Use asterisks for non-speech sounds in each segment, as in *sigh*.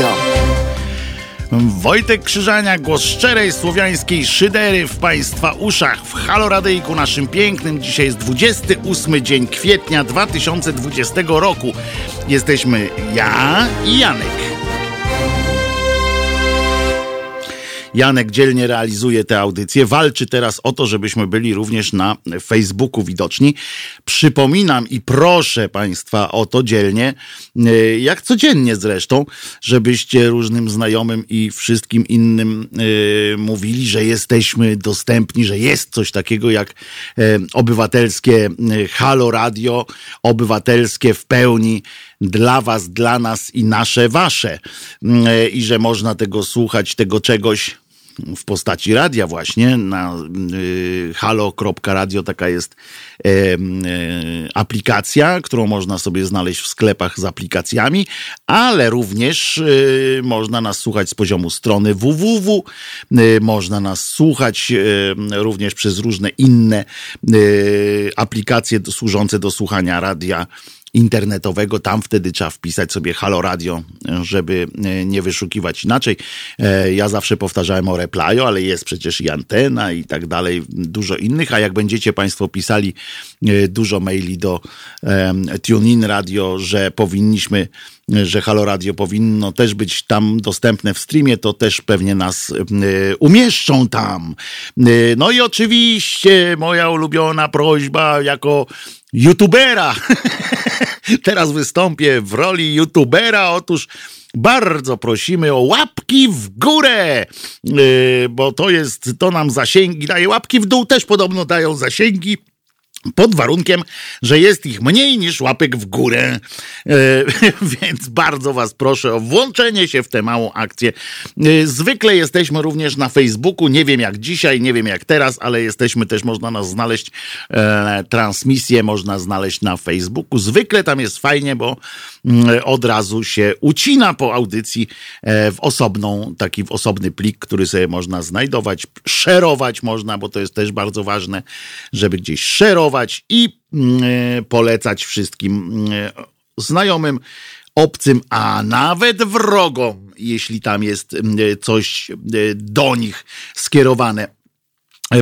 Radio. Wojtek Krzyżania, głos szczerej słowiańskiej szydery w Państwa uszach w Haloradyjku naszym pięknym. Dzisiaj jest 28 dzień kwietnia 2020 roku. Jesteśmy ja i Janek. Janek dzielnie realizuje te audycje, walczy teraz o to, żebyśmy byli również na Facebooku widoczni. Przypominam i proszę Państwa o to dzielnie, e, jak codziennie zresztą, żebyście różnym znajomym i wszystkim innym e, mówili, że jesteśmy dostępni, że jest coś takiego jak e, obywatelskie Halo Radio, obywatelskie w pełni dla was, dla nas i nasze, wasze. I że można tego słuchać, tego czegoś w postaci radia właśnie na y, halo.radio taka jest e, aplikacja, którą można sobie znaleźć w sklepach z aplikacjami, ale również y, można nas słuchać z poziomu strony www, y, można nas słuchać również przez różne inne aplikacje służące do słuchania radia internetowego. Tam wtedy trzeba wpisać sobie Halo Radio, żeby e, nie wyszukiwać inaczej. E, ja zawsze powtarzałem o Replyo, ale jest przecież i Antena i tak dalej, dużo innych. A jak będziecie Państwo pisali e, dużo maili do TuneIn Radio, że powinniśmy że Halo Radio powinno też być tam dostępne w streamie, to też pewnie nas umieszczą tam. No i oczywiście moja ulubiona prośba jako youtubera. *laughs* Teraz wystąpię w roli youtubera. Otóż bardzo prosimy o łapki w górę, yy, bo to jest, to nam zasięgi daje. Łapki w dół też podobno dają zasięgi. Pod warunkiem, że jest ich mniej niż łapek w górę. E, *laughs* więc bardzo Was proszę o włączenie się w tę małą akcję. E, zwykle jesteśmy również na Facebooku. Nie wiem jak dzisiaj, nie wiem jak teraz, ale jesteśmy też, można nas znaleźć. E, transmisję można znaleźć na Facebooku. Zwykle tam jest fajnie, bo mm, od razu się ucina po audycji e, w osobną, taki w osobny plik, który sobie można znajdować, szerować można, bo to jest też bardzo ważne, żeby gdzieś szerować i mm, e, polecać wszystkim mm, e, znajomym, obcym, a nawet wrogom, jeśli tam jest mm, e, coś do nich skierowane.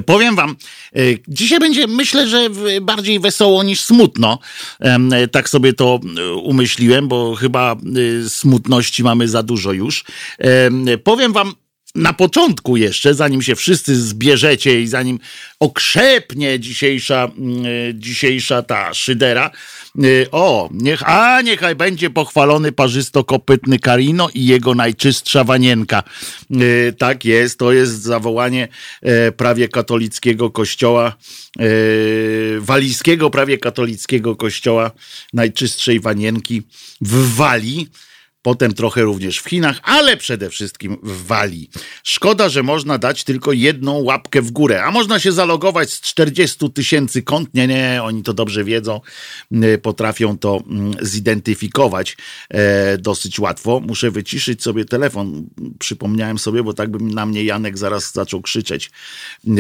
Powiem wam, dzisiaj będzie myślę, że bardziej wesoło niż smutno. Tak sobie to umyśliłem, bo chyba smutności mamy za dużo już. Powiem wam, na początku jeszcze, zanim się wszyscy zbierzecie i zanim okrzepnie dzisiejsza, mm, e, dzisiejsza ta szydera, e, o, niech, a niechaj będzie pochwalony parzysto-kopytny Karino i jego najczystsza wanienka. E, tak jest, to jest zawołanie prawie katolickiego kościoła, walijskiego prawie katolickiego kościoła najczystszej wanienki w Walii potem trochę również w Chinach, ale przede wszystkim w Walii. Szkoda, że można dać tylko jedną łapkę w górę, a można się zalogować z 40 tysięcy kont. Nie, nie, oni to dobrze wiedzą, y, potrafią to mm, zidentyfikować e, dosyć łatwo. Muszę wyciszyć sobie telefon, przypomniałem sobie, bo tak by na mnie Janek zaraz zaczął krzyczeć e,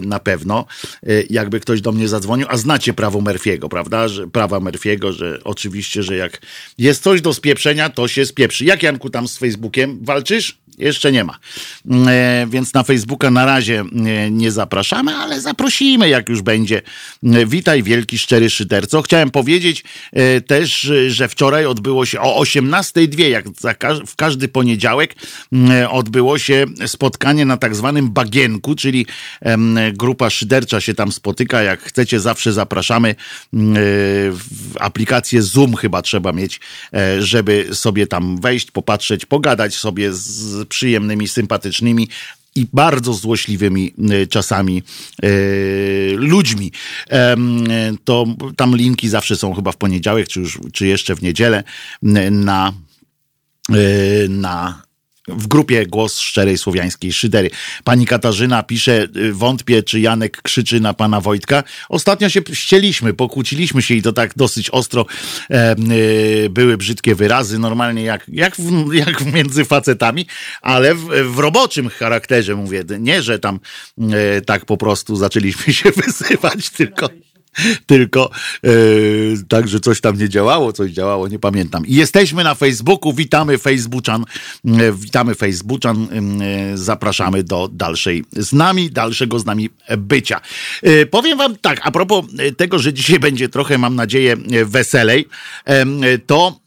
na pewno, e, jakby ktoś do mnie zadzwonił, a znacie prawo Murphy'ego, prawda? Prawa Murphy'ego, że oczywiście, że jak jest coś do spieprzenia, to się spieprzy. Jak Janku tam z Facebookiem walczysz? Jeszcze nie ma. E, więc na Facebooka na razie e, nie zapraszamy, ale zaprosimy, jak już będzie. E, witaj, wielki szczery szyderco. Chciałem powiedzieć e, też, że wczoraj odbyło się o 18.02, jak w każdy poniedziałek, e, odbyło się spotkanie na tak zwanym bagienku, czyli grupa szydercza się tam spotyka. Jak chcecie, zawsze zapraszamy. E, aplikację Zoom chyba trzeba mieć, żeby sobie tam wejść, popatrzeć, pogadać sobie z przyjemnymi, sympatycznymi i bardzo złośliwymi e, czasami e, ludźmi. E, to tam linki zawsze są chyba w poniedziałek, czy, już, czy jeszcze w niedzielę na, e, na w grupie Głos Szczerej Słowiańskiej Szydery. Pani Katarzyna pisze, y, wątpię, czy Janek krzyczy na pana Wojtka. Ostatnio się ścieliśmy, pokłóciliśmy się i to tak dosyć ostro e, były brzydkie wyrazy, normalnie jak, jak, w, jak między facetami, ale w, w roboczym charakterze mówię. Nie, że tam e, tak po prostu zaczęliśmy się wysywać, tylko *laughs* tylko e, także coś tam nie działało, coś działało, nie pamiętam. I jesteśmy na Facebooku, witamy Facebookan, e, witamy Facebookan, e, zapraszamy do dalszej z nami, dalszego z nami bycia. Powiem wam tak, a propos tego, że dzisiaj *laughs* będzie trochę, mam nadzieję, weselej, to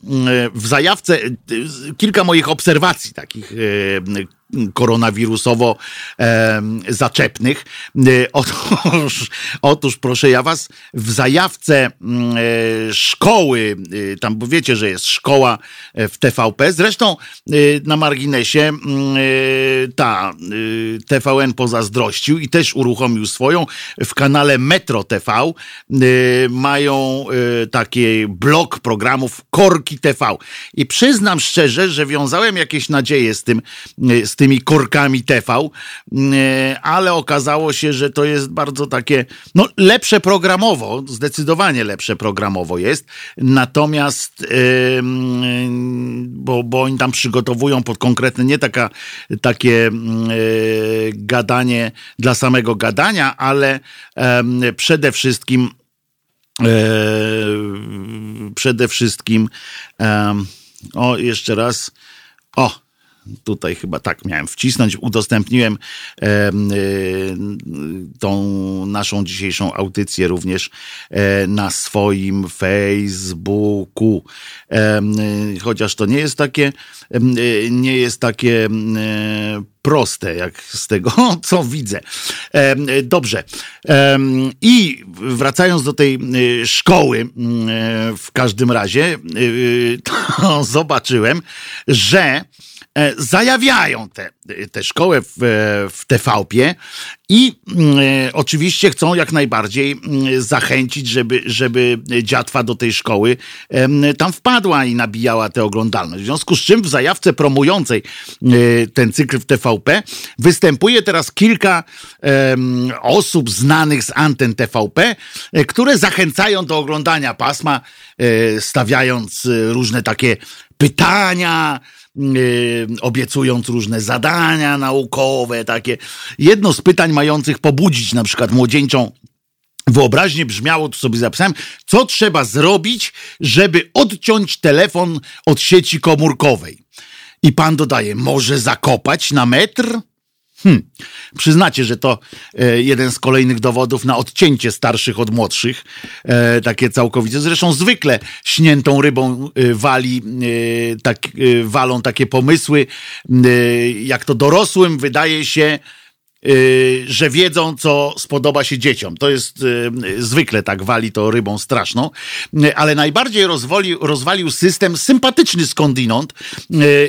w zajawce kilka moich obserwacji takich koronawirusowo e, zaczepnych. Otóż, *laughs* otóż, proszę ja was, w zajawce mm, e, szkoły, e, tam bo wiecie, że jest szkoła e, w TVP, zresztą e, na marginesie mm, ta TVN pozazdrościł i też uruchomił swoją. W kanale Metro TV mają taki blok programów Korki TV i przyznam szczerze, że wiązałem jakieś nadzieje z tym, z tym tymi korkami TV, e, ale okazało się, że to jest bardzo takie, no lepsze programowo, zdecydowanie lepsze programowo jest, natomiast bo, bo oni tam przygotowują pod konkretne, nie taka, takie e, gadanie dla samego gadania, ale przede wszystkim e, przede wszystkim o, jeszcze raz o, tutaj chyba tak miałem wcisnąć, udostępniłem e, tą naszą dzisiejszą audycję również e, na swoim Facebooku. E, chociaż to nie jest takie, nie jest takie proste, jak z tego, *laughs* co widzę. Dobrze. I wracając do tej szkoły, w każdym razie, *laughs* to zobaczyłem, że zajawiają tę te, te szkołę w, w TVP i e, oczywiście chcą jak najbardziej mm, zachęcić, żeby, żeby dziatwa do tej szkoły e, tam wpadła i nabijała tę oglądalność. W związku z czym w zajawce promującej e, ten cykl w TVP występuje teraz kilka osób znanych z anten TVP, e, które zachęcają do oglądania pasma, e, stawiając różne takie pytania, obiecując różne zadania naukowe, takie. Jedno z pytań mających pobudzić na przykład młodzieńczą wyobraźnię brzmiało, tu sobie zapisałem, co trzeba zrobić, żeby odciąć telefon od sieci komórkowej. I pan dodaje, może zakopać na metr? Hmm. Przyznacie, że to e, jeden z kolejnych dowodów na odcięcie starszych od młodszych. E, takie całkowicie. Zresztą zwykle śniętą rybą e, wali, tak, walą takie pomysły. Jak to dorosłym wydaje się, że wiedzą, co spodoba się dzieciom. To jest y, zwykle tak wali to rybą straszną, y, ale najbardziej rozwalił, rozwalił system sympatyczny skądinąd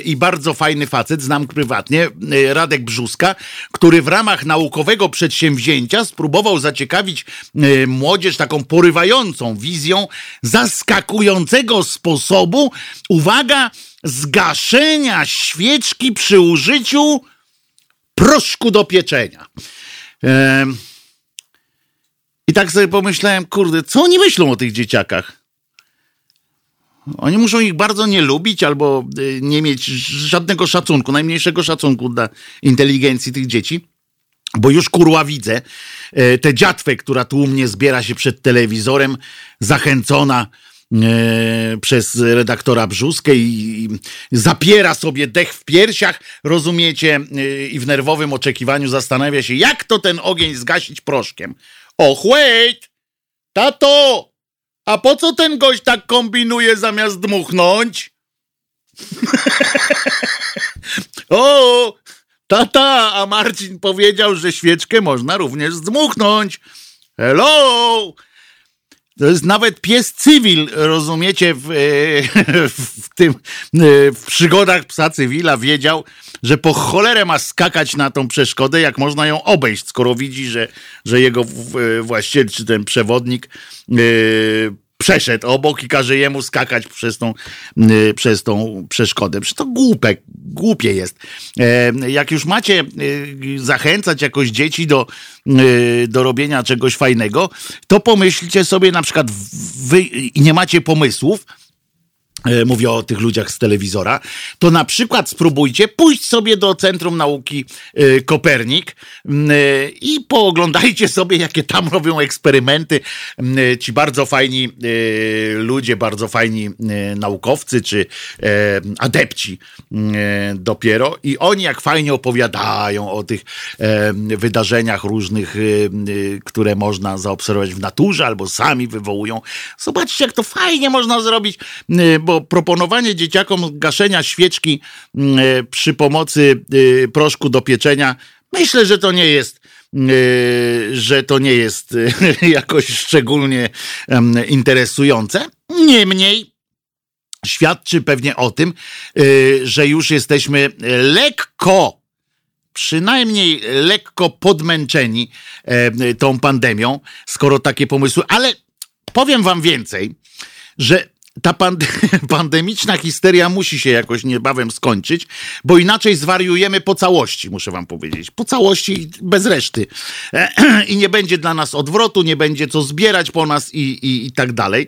i bardzo fajny facet, znam prywatnie, Radek Brzuska, który w ramach naukowego przedsięwzięcia spróbował zaciekawić młodzież taką porywającą wizją zaskakującego sposobu, uwaga, zgaszenia świeczki przy użyciu proszku do pieczenia. I tak sobie pomyślałem, kurde, co oni myślą o tych dzieciakach? Oni muszą ich bardzo nie lubić albo y, nie mieć żadnego szacunku, najmniejszego szacunku dla inteligencji tych dzieci. Bo już kurła widzę e, tę dziatwę, która tłumnie zbiera się przed telewizorem, zachęcona przez redaktora Brzuskę i, zapiera sobie dech w piersiach, rozumiecie, e, i w nerwowym oczekiwaniu zastanawia się, jak to ten ogień zgasić proszkiem. Och, wait! Tato! A po co ten gość tak kombinuje zamiast dmuchnąć? *laughs* o! Tata, a Marcin powiedział, że świeczkę można również zdmuchnąć. Hello! To jest nawet pies cywil, rozumiecie, w, e, *laughs* w tym e, w przygodach psa cywila wiedział, że po cholerę ma skakać na tą przeszkodę, jak można ją obejść, skoro widzi, że, że jego e, właściciel czy ten przewodnik przeszedł obok i każe jemu skakać przez tą, przez tą przeszkodę. Przecież to głupek, głupie jest. E, jak już macie y, zachęcać jakoś dzieci do, y, do robienia czegoś fajnego, to pomyślcie sobie na przykład wy nie macie pomysłów, E, mówię o tych ludziach z telewizora, to na przykład spróbujcie pójść sobie do Centrum Nauki e, Kopernik e, i pooglądajcie sobie, jakie tam robią eksperymenty. Ci bardzo fajni ludzie, bardzo fajni naukowcy czy adepci dopiero. I oni jak fajnie opowiadają o tych wydarzeniach różnych, które można zaobserwować w naturze albo sami wywołują. Zobaczcie, jak to fajnie można zrobić, bo proponowanie dzieciakom gaszenia świeczki mm, e, przy pomocy e, proszku do pieczenia, myślę, że to nie jest e, że to nie jest *laughs* jakoś szczególnie interesujące. Niemniej świadczy pewnie o tym, że już jesteśmy lekko, przynajmniej lekko podmęczeni tą pandemią, skoro takie pomysły, ale powiem wam więcej, że ta pand *laughs* pandemiczna histeria musi się jakoś niebawem skończyć, bo inaczej zwariujemy po całości, muszę wam powiedzieć. Po całości bez reszty. *clears throat* I nie będzie dla nas odwrotu, nie będzie co zbierać po nas i, i, i tak dalej.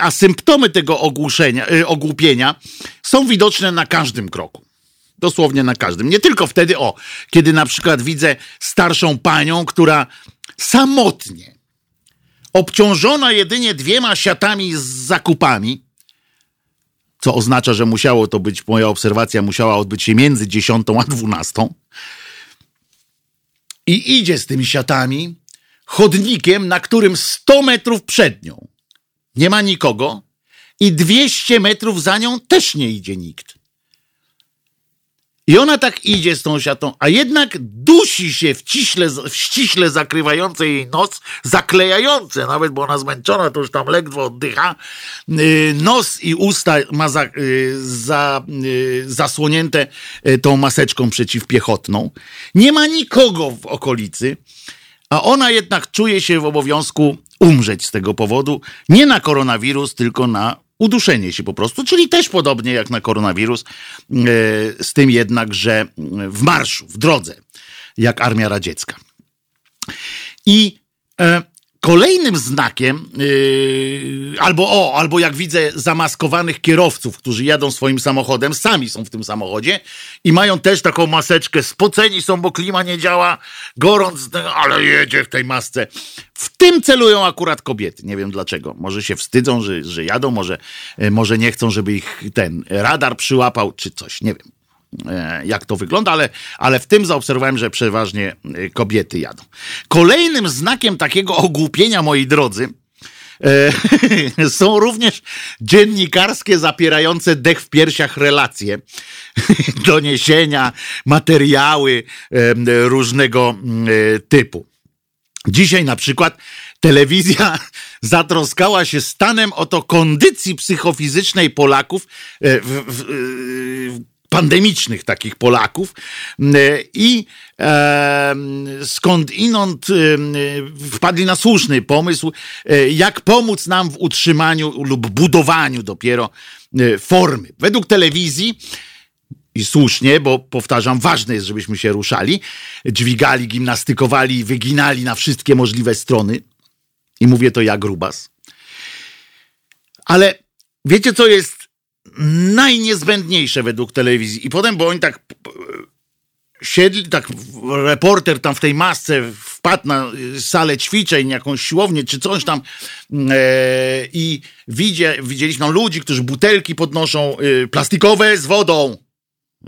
A symptomy tego ogłuszenia, y, ogłupienia są widoczne na każdym kroku. Dosłownie na każdym. Nie tylko wtedy, o, kiedy na przykład widzę starszą panią, która samotnie obciążona jedynie dwiema siatami z zakupami, co oznacza, że musiało to być, moja obserwacja musiała odbyć się między 10 a 12. I idzie z tymi siatami chodnikiem, na którym 100 metrów przed nią nie ma nikogo i 200 metrów za nią też nie idzie nikt. I ona tak idzie z tą siatą, a jednak dusi się w, ciśle, w ściśle zakrywające jej nos, zaklejające, nawet bo ona zmęczona, to już tam ledwo oddycha. Y, nos i usta ma za, y, za, y, zasłonięte tą maseczką przeciwpiechotną. Nie ma nikogo w okolicy, a ona jednak czuje się w obowiązku umrzeć z tego powodu. Nie na koronawirus, tylko na uduszenie się po prostu, czyli też podobnie jak na koronawirus, e, z tym jednak, że w marszu, w drodze, jak armia radziecka. I e, Kolejnym znakiem, yy, albo o, albo jak widzę zamaskowanych kierowców, którzy jadą swoim samochodem, sami są w tym samochodzie i mają też taką maseczkę, spoceni są, bo klima nie działa, gorąc, ale jedzie w tej masce. W tym celują akurat kobiety. Nie wiem dlaczego. Może się wstydzą, że, że jadą, może, yy, może nie chcą, żeby ich ten radar przyłapał, czy coś, nie wiem. E, jak to wygląda, ale, ale w tym zaobserwowałem, że przeważnie e, kobiety jadą. Kolejnym znakiem takiego ogłupienia, moi drodzy, e, *laughs* są również dziennikarskie zapierające dech w piersiach relacje, *laughs* doniesienia, materiały różnego typu. Dzisiaj na przykład telewizja *laughs* zatroskała się stanem oto kondycji psychofizycznej Polaków w, w, pandemicznych takich Polaków i e, skąd inąd wpadli na słuszny pomysł, e, jak pomóc nam w utrzymaniu lub budowaniu dopiero e, formy. Według telewizji i słusznie, bo powtarzam, ważne jest, żebyśmy się ruszali, dźwigali, gimnastykowali, wyginali na wszystkie możliwe strony. I mówię to ja, grubas. Ale wiecie, co jest najniezbędniejsze według telewizji. I potem, bo oni tak siedli, tak reporter tam w tej masce wpadł na salę ćwiczeń, jakąś siłownię czy coś tam e, i widzie, widzieliśmy ludzi, którzy butelki podnoszą e, plastikowe z wodą.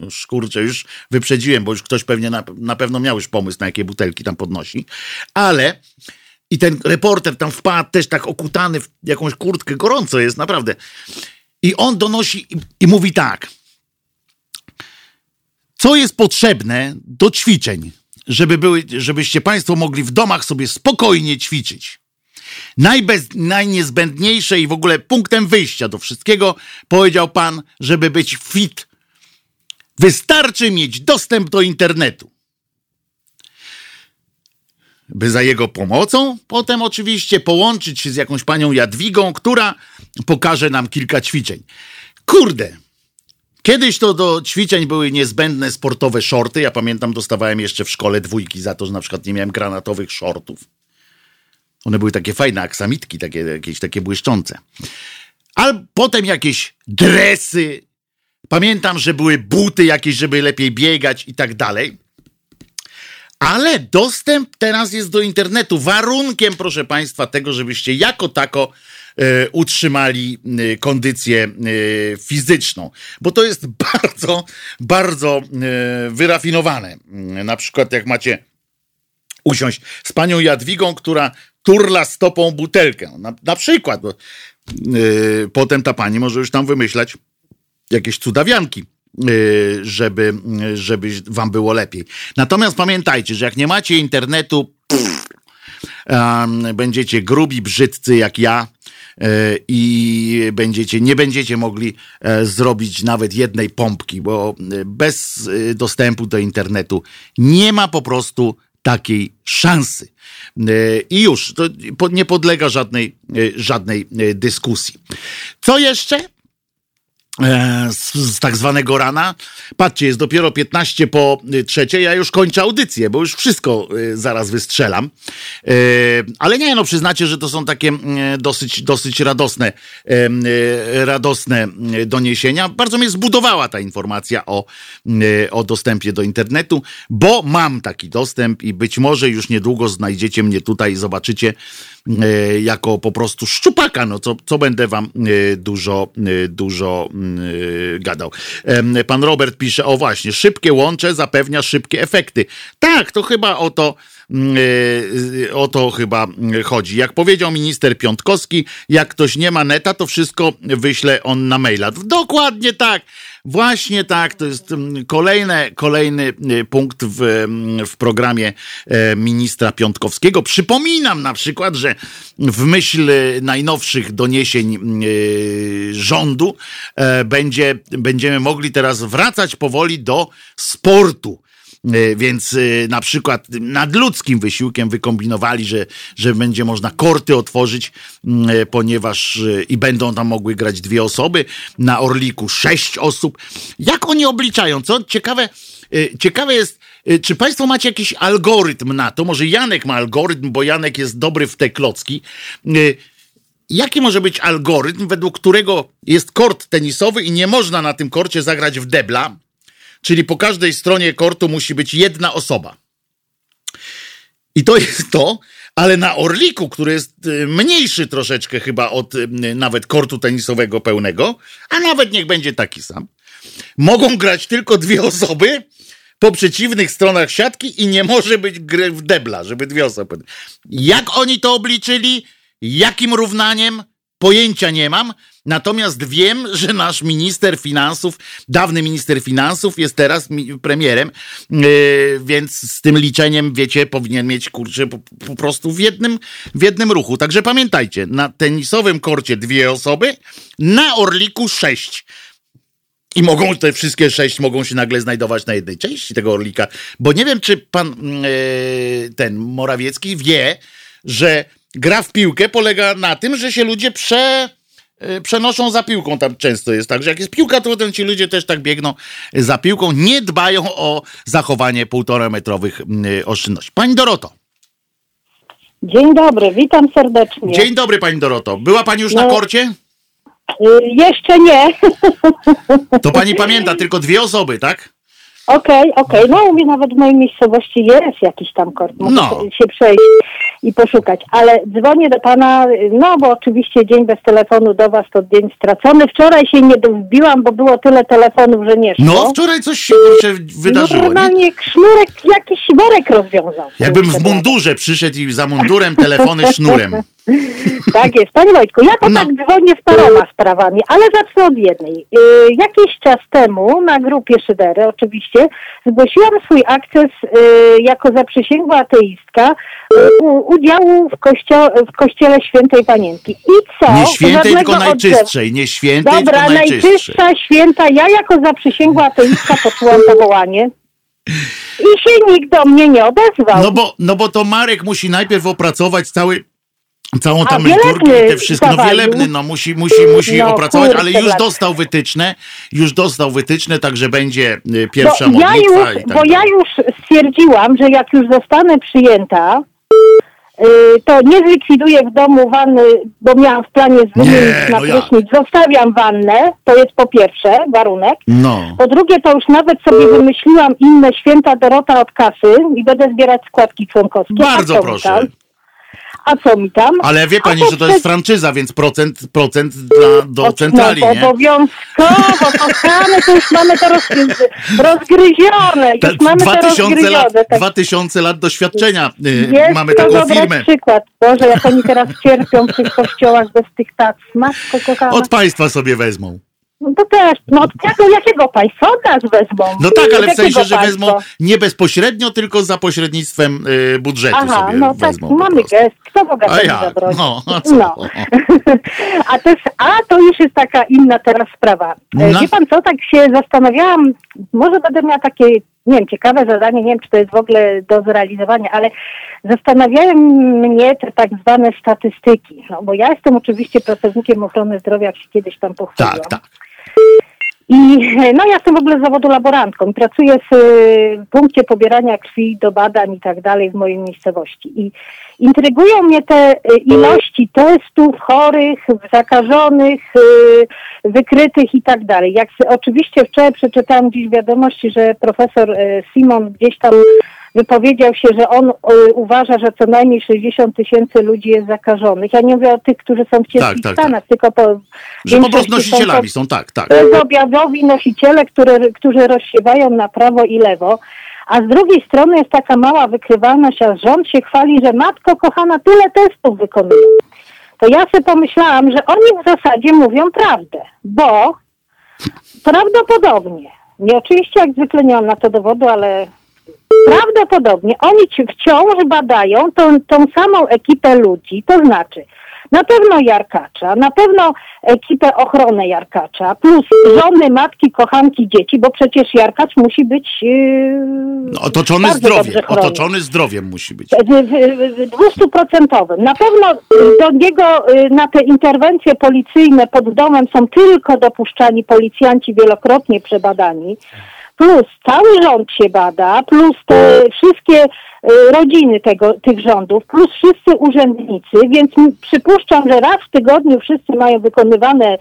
Już kurczę, już wyprzedziłem, bo już ktoś pewnie na, na pewno miał już pomysł, na jakie butelki tam podnosi. Ale i ten reporter tam wpadł też tak okutany w jakąś kurtkę, gorąco jest, naprawdę. I on donosi i, i mówi tak. Co jest potrzebne do ćwiczeń, żeby były, żebyście Państwo mogli w domach sobie spokojnie ćwiczyć? Najbez, najniezbędniejsze i w ogóle punktem wyjścia do wszystkiego, powiedział Pan, żeby być fit. Wystarczy mieć dostęp do internetu by za jego pomocą potem oczywiście połączyć się z jakąś panią Jadwigą, która pokaże nam kilka ćwiczeń. Kurde, Kiedyś to do ćwiczeń były niezbędne sportowe shorty. Ja pamiętam, dostawałem jeszcze w szkole dwójki za to, że na przykład nie miałem granatowych shortów. One były takie fajne, aksamitki, takie, jakieś takie błyszczące. a potem jakieś dresy. Pamiętam, że były buty jakieś, żeby lepiej biegać i tak dalej. Ale dostęp teraz jest do internetu. Warunkiem, proszę Państwa, tego, żebyście jako tako e, utrzymali e, kondycję e, fizyczną. Bo to jest *laughs* bardzo, bardzo wyrafinowane. Na przykład, jak macie usiąść z panią Jadwigą, która turla stopą butelkę. Na, na przykład. Bo, potem ta pani może już tam wymyślać jakieś cudawianki. Yy, żeby, żeby wam było lepiej. Natomiast pamiętajcie, że jak nie macie internetu, będziecie grubi, brzydcy jak ja, yy, i będziecie, nie będziecie mogli e, zrobić nawet jednej pompki, bo bez dostępu do internetu nie ma po prostu takiej szansy. I już, to nie podlega żadnej, żadnej dyskusji. Co jeszcze? E, z, z, tak zwanego rana. Patrzcie, jest dopiero 15 po y, trzeciej, ja już kończę audycję, bo już wszystko y, zaraz wystrzelam. E, ale nie, no przyznacie, że to są takie dosyć, dosyć radosne, radosne doniesienia. Bardzo mnie zbudowała ta informacja o, o dostępie do internetu, bo mam taki dostęp i być może już niedługo znajdziecie mnie tutaj i zobaczycie, jako po prostu szczupaka, no co, co będę wam e, dużo, e, dużo gadał. Pan Robert pisze, o właśnie, szybkie łącze zapewnia szybkie efekty. Tak, to chyba o to o to chyba chodzi. Jak powiedział minister Piątkowski, jak ktoś nie ma neta, to wszystko wyśle on na maila. Dokładnie tak. Właśnie tak, to jest mm, kolejne, kolejny y, punkt w, mm, w programie e, ministra Piątkowskiego. Przypominam na przykład, że w myśl najnowszych doniesień y, rządu e, będzie, będziemy mogli teraz wracać powoli do sportu. E, więc e, na przykład nadludzkim wysiłkiem wykombinowali, że, że będzie można korty otworzyć, e, ponieważ i będą tam mogły grać dwie osoby, na Orliku sześć osób. Jak oni obliczają? Co ciekawe, ciekawe jest, czy Państwo macie jakiś algorytm na to? Może Janek ma algorytm, bo Janek jest dobry w te klocki. Jaki może być algorytm, według którego jest kort tenisowy i nie można na tym korcie zagrać w debla? Czyli po każdej stronie kortu musi być jedna osoba. I to jest to, ale na Orliku, który jest y, mniejszy troszeczkę chyba od y, nawet kortu tenisowego pełnego, a nawet niech będzie taki sam, mogą grać tylko dwie osoby po przeciwnych stronach siatki i nie może być gry w debla, żeby dwie osoby. Jak oni to obliczyli? Jakim równaniem? Pojęcia nie mam. Natomiast wiem, że nasz minister finansów, dawny minister finansów jest teraz premierem, yy, więc z tym liczeniem, wiecie, powinien mieć kurczę po, po, prostu w jednym, w jednym ruchu. Także pamiętajcie, na tenisowym korcie dwie osoby, na Orliku sześć. I mogą te wszystkie sześć mogą się nagle znajdować na jednej części tego orlika. Bo nie wiem, czy pan yy, ten Morawiecki wie, że gra w piłkę polega na tym, że się ludzie prze Y, przenoszą za piłką. Tam często jest tak, że jak jest piłka, to potem ci ludzie też tak biegną za piłką, nie dbają o zachowanie półtora metrowych y, oszczędności. Pani Doroto. Dzień dobry, witam serdecznie. Dzień dobry Pani Doroto. Była Pani już no, na korcie? Y, jeszcze nie. To Pani pamięta, tylko dwie osoby, tak? Okej, okay, okej. Okay. No u mnie nawet w mojej miejscowości jest jakiś tam kort. Muszę no. się przejść i poszukać. Ale dzwonię do pana, no bo oczywiście dzień bez telefonu do was to dzień stracony. Wczoraj się nie wbiłam, bo było tyle telefonów, że nie szło. No, wczoraj coś się wydarzyło. Normalnie nie? sznurek, jakiś worek rozwiązał. Jakbym w mundurze przyszedł i za mundurem telefony *laughs* sznurem. Tak jest. Panie Wojtku, ja to no. tak dzwonię z paroma sprawami, ale zacznę od jednej. Yy, jakiś czas temu na grupie Szydery oczywiście zgłosiłam swój akces yy, jako zaprzysięgła ateistka yy, udziału w, kościo w kościele świętej panienki. I co? Nie świętej, tylko najczystszej. Nie świętej, Dobra, tylko najczystszej. najczystsza, święta. Ja jako zaprzysięgła *laughs* ateistka poczułam powołanie. I się nikt do mnie nie odezwał. No bo, no bo to Marek musi najpierw opracować cały całą tam liturgię i te wszystko. No wielebny, no musi, musi, musi no, opracować, ale już dostał wytyczne, już dostał wytyczne, także będzie y, pierwsza bo modlitwa. Ja już, tak bo ja już stwierdziłam, że jak już zostanę przyjęta, y, to nie zlikwiduję w domu wanny, bo miałam w planie zmienić na no prysznic. Zostawiam wannę, to jest po pierwsze warunek. No. Po drugie, to już nawet sobie wymyśliłam inne święta Dorota od kasy i będę zbierać składki członkowskie. Bardzo mi proszę. A co mi tam? Ale wie pani, że to jest franczyza, więc procent, procent dla, do centrali, no, nie? Obowiązkowo, kochane, to już mamy to roz, rozgryzione. Już mamy to 2000 rozgryzione. lat, tak. 2000 lat doświadczenia. y, Jest Mamy to taką dobry firmę. przykład. Boże, jak oni teraz cierpią w tych kościołach bez tych tac. Matko kochana. Od państwa sobie wezmą. No to też, no od jakiego, jakiego państwa? Od nas wezmą. No tak, ale w sensie, że państwa? wezmą nie bezpośrednio, tylko za pośrednictwem y, budżetu Aha, sobie no tak, wezmą. po mamy gest. Kto Boga A zabroni? No, a co? No. *laughs* a, też, a to już jest taka inna teraz sprawa. E, No. Wie pan co, tak się zastanawiałam, może będę miała takie, nie wiem, ciekawe zadanie, nie wiem, czy to jest w ogóle do zrealizowania, ale zastanawiają mnie te tak zwane statystyki. No, bo ja jestem oczywiście pracownikiem ochrony zdrowia, jak się kiedyś tam pochwaliłam. Tak, tak. I no ja jestem w ogóle z zawodu laborantką. Pracuję w y, punkcie pobierania krwi do badań i tak dalej w mojej miejscowości. I intrygują mnie te y, ilości testów chorych, zakażonych, wykrytych i tak dalej. Jak oczywiście wczoraj przeczytałam dziś wiadomości, że profesor Simon gdzieś tam wypowiedział się, że on y, uważa, że co najmniej 60 tysięcy ludzi jest zakażonych. Ja nie mówię o tych, którzy są w ciężkich Tak, tak, tak. stanach, tylko po Że po prostu nosicielami są, tak, tak. bezobjawowi nosiciele, które, którzy rozsiewają na prawo i lewo, a z drugiej strony jest taka mała wykrywalność, a rząd się chwali, że matko kochana tyle testów wykonują. To ja sobie pomyślałam, że oni w zasadzie mówią prawdę, bo prawdopodobnie, nie oczywiście jak zwykle nie mam na to dowodu, ale prawdopodobnie oni ci wciąż badają tą, tą samą ekipę ludzi, to znaczy na pewno Jarkacza, na pewno ekipę ochrony Jarkacza, plus żony, matki, kochanki, dzieci, bo przecież Jarkacz musi być yy, No, Otoczony zdrowiem, otoczony zdrowiem musi być. Dwustuprocentowym. Na pewno y, do niego y, na te interwencje policyjne pod domem są tylko dopuszczani policjanci wielokrotnie przebadani. Plus cały rząd się bada, plus te wszystkie y, rodziny tego, tych rządów, plus wszyscy urzędnicy, więc przypuszczam, że raz w tygodniu wszyscy mają wykonywane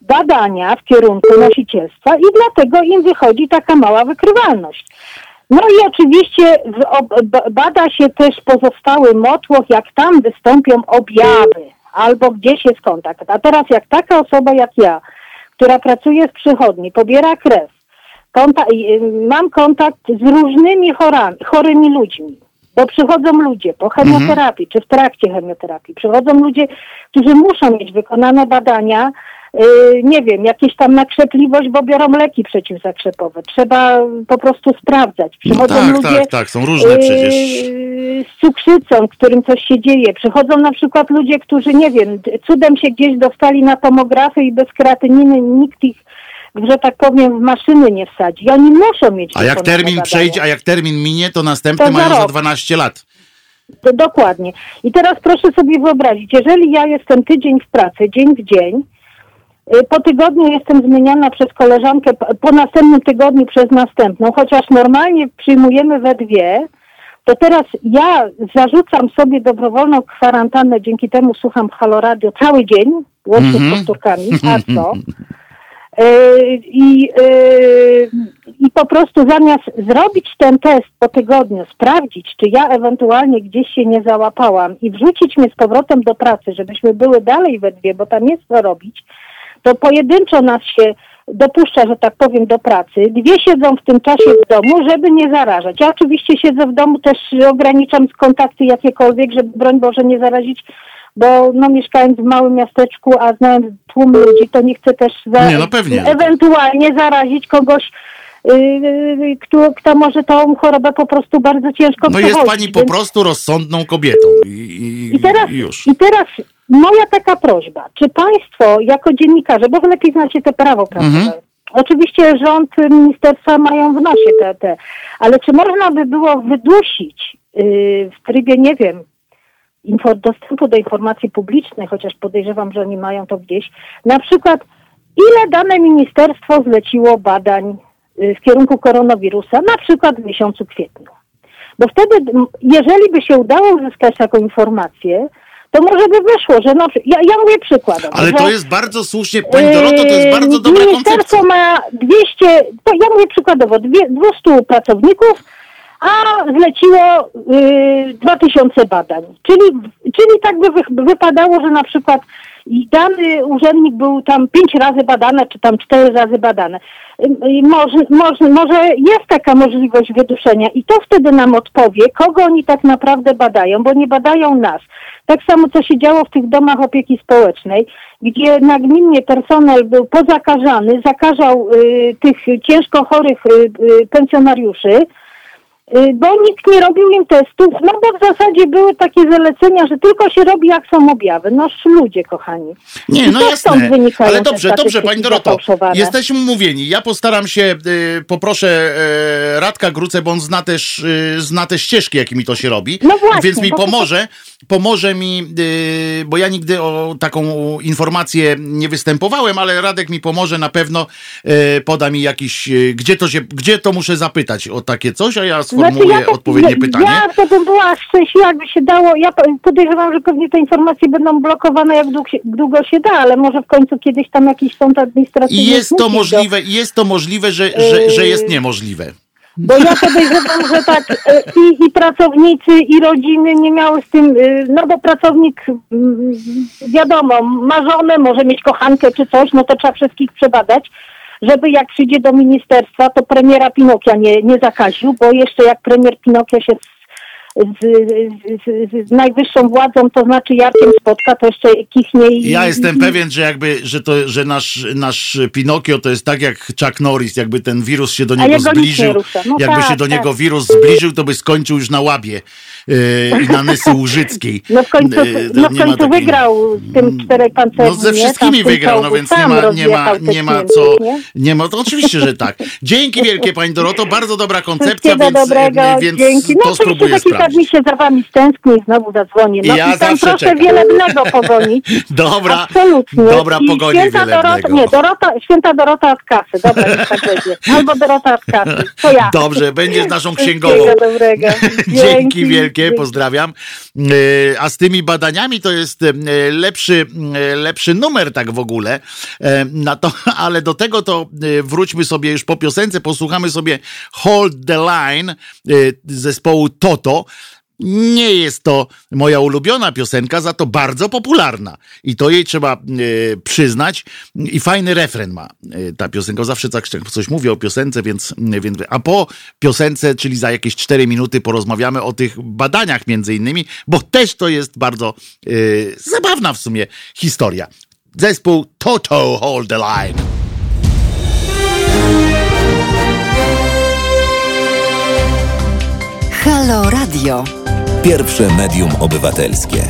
badania w kierunku nosicielstwa i dlatego im wychodzi taka mała wykrywalność. No i oczywiście bada się też pozostały motłoch, jak tam wystąpią objawy albo gdzieś jest kontakt. A teraz jak taka osoba jak ja, która pracuje w przychodni, pobiera krew, konta- y, mam kontakt z różnymi chorami, chorymi ludźmi, bo przychodzą ludzie po chemioterapii czy w trakcie chemioterapii, przychodzą ludzie, którzy muszą mieć wykonane badania, y, nie wiem, jakieś tam nakrzepliwość, bo biorą leki przeciwzakrzepowe. Trzeba po prostu sprawdzać. No Przychodzą tak, ludzie tak, tak, są różne przecież. yy, z cukrzycą, którym coś się dzieje. Przychodzą na przykład ludzie, którzy, nie wiem, cudem się gdzieś dostali na tomografy i bez kreatyniny nikt ich, że tak powiem, w maszyny nie wsadzi. I oni muszą mieć A jak termin przejdzie, a jak termin minie, to następny To za mają za rok. 12 lat. To dokładnie. I teraz proszę sobie wyobrazić, jeżeli ja jestem tydzień w pracy, dzień w dzień, y, po tygodniu jestem zmieniana przez koleżankę, po następnym tygodniu przez następną, chociaż normalnie przyjmujemy we dwie, to teraz ja zarzucam sobie dobrowolną kwarantannę, dzięki temu słucham Halo Radio cały dzień, łącznie Mhm. z powtórkami, a co? *laughs* Y, I, y, I po prostu zamiast zrobić ten test po tygodniu, sprawdzić, czy ja ewentualnie gdzieś się nie załapałam i wrzucić mnie z powrotem do pracy, żebyśmy były dalej we dwie, bo tam jest co robić, to pojedynczo nas się dopuszcza, że tak powiem, do pracy. Dwie siedzą w tym czasie w domu, żeby nie zarażać. Ja oczywiście siedzę w domu, też ograniczam kontakty jakiekolwiek, żeby broń Boże nie zarazić bo no mieszkając w małym miasteczku, a znając tłum ludzi, to nie chcę też za, Nie, no ewentualnie zarazić kogoś, yy, kto, kto może tą chorobę po prostu bardzo ciężko No jest pani po Więc- prostu rozsądną kobietą. I, i, I teraz, i już. I teraz moja taka prośba, czy państwo jako dziennikarze, bo wy lepiej znacie te prawo prasowe, Mhm. oczywiście rząd, ministerstwa mają w nosie te, te, ale czy można by było wydusić yy, w trybie, nie wiem, dostępu do informacji publicznej, chociaż podejrzewam, że oni mają to gdzieś, na przykład ile dane ministerstwo zleciło badań y, w kierunku koronawirusa, na przykład w miesiącu kwietniu. Bo wtedy, jeżeli by się udało uzyskać taką informację, to może by wyszło, że no, ja, ja mówię przykładem. Ale to jest bardzo słusznie, Pani Doroto, to jest bardzo dobra Ministerstwo koncepcja. ma 200, to ja mówię przykładowo, dwie, 200 pracowników, a zleciło y, 2000 badań. Czyli, czyli tak by wy, wypadało, że na przykład dany urzędnik był tam pięć razy badany, czy tam cztery razy badany. Y, może, może, może jest taka możliwość wyduszenia i to wtedy nam odpowie, kogo oni tak naprawdę badają, bo nie badają nas. Tak samo, co się działo w tych domach opieki społecznej, gdzie nagminnie personel był pozakażany, zakażał y, tych ciężko chorych y, y, pensjonariuszy, bo nikt nie robił im testów, no bo w zasadzie były takie zalecenia, że tylko się robi jak są objawy. Noż ludzie, kochani. Nie, no jasne, ale dobrze, dobrze, Pani Doroto, jesteśmy umówieni. Ja postaram się, y, poproszę y, Radka Grucę, bo on zna też, y, zna te ścieżki, jakimi to się robi, no właśnie, więc mi pomoże, pomoże mi, y, bo ja nigdy o taką informację nie występowałem, ale Radek mi pomoże, na pewno y, poda mi jakiś, gdzie to się, gdzie to muszę zapytać o takie coś, a ja sformułuję znaczy, ja odpowiednie ja, pytanie. Ja to bym była szczęśliwa, jakby się dało. Ja podejrzewam, że pewnie te informacje będą blokowane jak długo się, długo się da, ale może w końcu kiedyś tam jakiś sąd administracyjny. Jest to możliwe, do... jest to możliwe, że, że, że jest niemożliwe. Bo ja podejrzewam, że tak e, i, i pracownicy, i rodziny nie miały z tym, e, no bo pracownik, wiadomo, ma żonę, może mieć kochankę czy coś, no to trzeba wszystkich przebadać żeby jak przyjdzie do ministerstwa, to premiera Pinokia nie, nie zakaził, bo jeszcze jak premier Pinokia się z, z, z, najwyższą władzą, to znaczy Jarkiem spotka, to jeszcze kichnie i... Ja jestem pewien, że jakby, że to, że nasz, nasz Pinokio to jest tak jak Chuck Norris, jakby ten wirus się do niego zbliżył, no jakby tak, się do tak. niego wirus zbliżył, to by skończył już na łabie i na Nysy Łużyckiej. *laughs* No w końcu, yy, no w końcu takiej... wygrał z tym czterech pancerzem. No ze wszystkimi wygrał, no więc nie ma, nie ma, nie ma co, nie ma, to oczywiście, że tak. Dzięki wielkie Pani Doroto, *laughs* bardzo dobra koncepcja, więc, dobrego, więc dzięki. No, to spróbuję sprawdzić mi się za wami stęskni i znowu zadzwonię. No ja i tam proszę czekam. wielebnego pogonić. *laughs* Dobra, Absolutnie. dobra, pogonię święta Dorota, Nie, Dorota, święta Dorota od kasy. Dobra, niech tak będzie. Albo Dorota od kasy. To ja. Dobrze, będziesz naszą księgową. dobrego. Dzięki, Dzięki wielkie, pozdrawiam. E, a z tymi badaniami to jest e, lepszy, e, lepszy numer tak w ogóle. Na to, *laughs* ale do tego to wróćmy sobie już po piosence, posłuchamy sobie Hold the Line zespołu Toto. Nie jest to moja ulubiona piosenka, za to bardzo popularna. I to jej trzeba e, przyznać. I fajny refren ma e, ta piosenka. Zawsze tak coś mówię o piosence, więc, więc. A po piosence, czyli za jakieś 4 minuty, porozmawiamy o tych badaniach, między innymi, bo też to jest bardzo e, zabawna w sumie historia. Zespół Toto Hold the Line. Halo Radio. Pierwsze medium obywatelskie.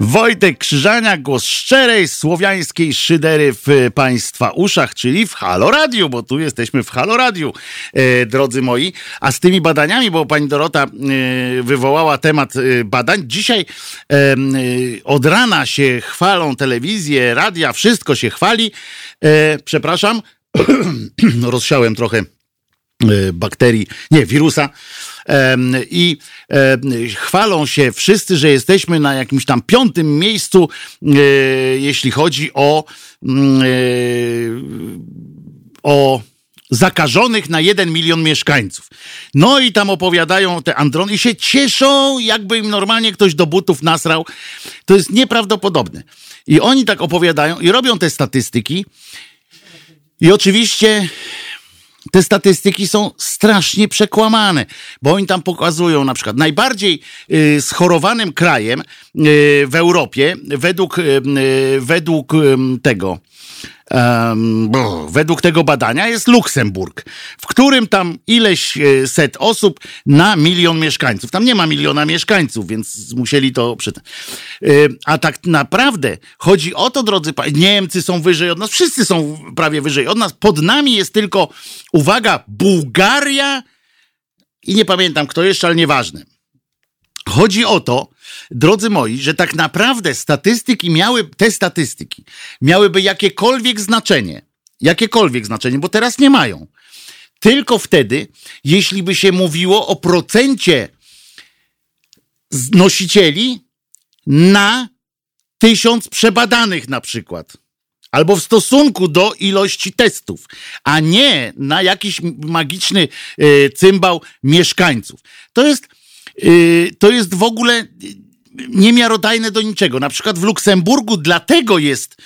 Wojtek Krzyżania, głos szczerej słowiańskiej szydery w Państwa uszach, czyli w Halo Radio, bo tu jesteśmy w Halo Radio, e, drodzy moi. A z tymi badaniami, bo pani Dorota e, wywołała temat e, badań, dzisiaj e, od rana się chwalą telewizje, radia, wszystko się chwali. E, przepraszam, *clears throat* rozsiałem trochę e, bakterii, nie, wirusa. I chwalą się wszyscy, że jesteśmy na jakimś tam piątym miejscu, e, jeśli chodzi o, mm, e, o zakażonych na jeden milion mieszkańców. No i tam opowiadają te androny i się cieszą, jakby im normalnie ktoś do butów nasrał. To jest nieprawdopodobne. I oni tak opowiadają i robią te statystyki i oczywiście te statystyki są strasznie przekłamane, bo oni tam pokazują na przykład najbardziej y, schorowanym krajem y, w Europie według, y, według tego Um, według tego badania jest Luksemburg, w którym tam ileś e, set osób na milion mieszkańców. Tam nie ma miliona mieszkańców, więc musieli to. Przy... E, a tak naprawdę chodzi o to, drodzy Państwo, Niemcy są wyżej od nas, wszyscy są prawie wyżej od nas. Pod nami jest tylko, uwaga, Bułgaria i nie pamiętam kto jeszcze, ale nieważne. Chodzi o to, drodzy moi, że tak naprawdę statystyki miały, te statystyki miałyby jakiekolwiek znaczenie, jakiekolwiek znaczenie, bo teraz nie mają. Tylko wtedy, jeśli by się mówiło o procencie nosicieli na tysiąc przebadanych na przykład. Albo w stosunku do ilości testów, a nie na jakiś magiczny y, cymbał mieszkańców. To jest, to jest w ogóle niemiarodajne do niczego. Na przykład w Luksemburgu dlatego jest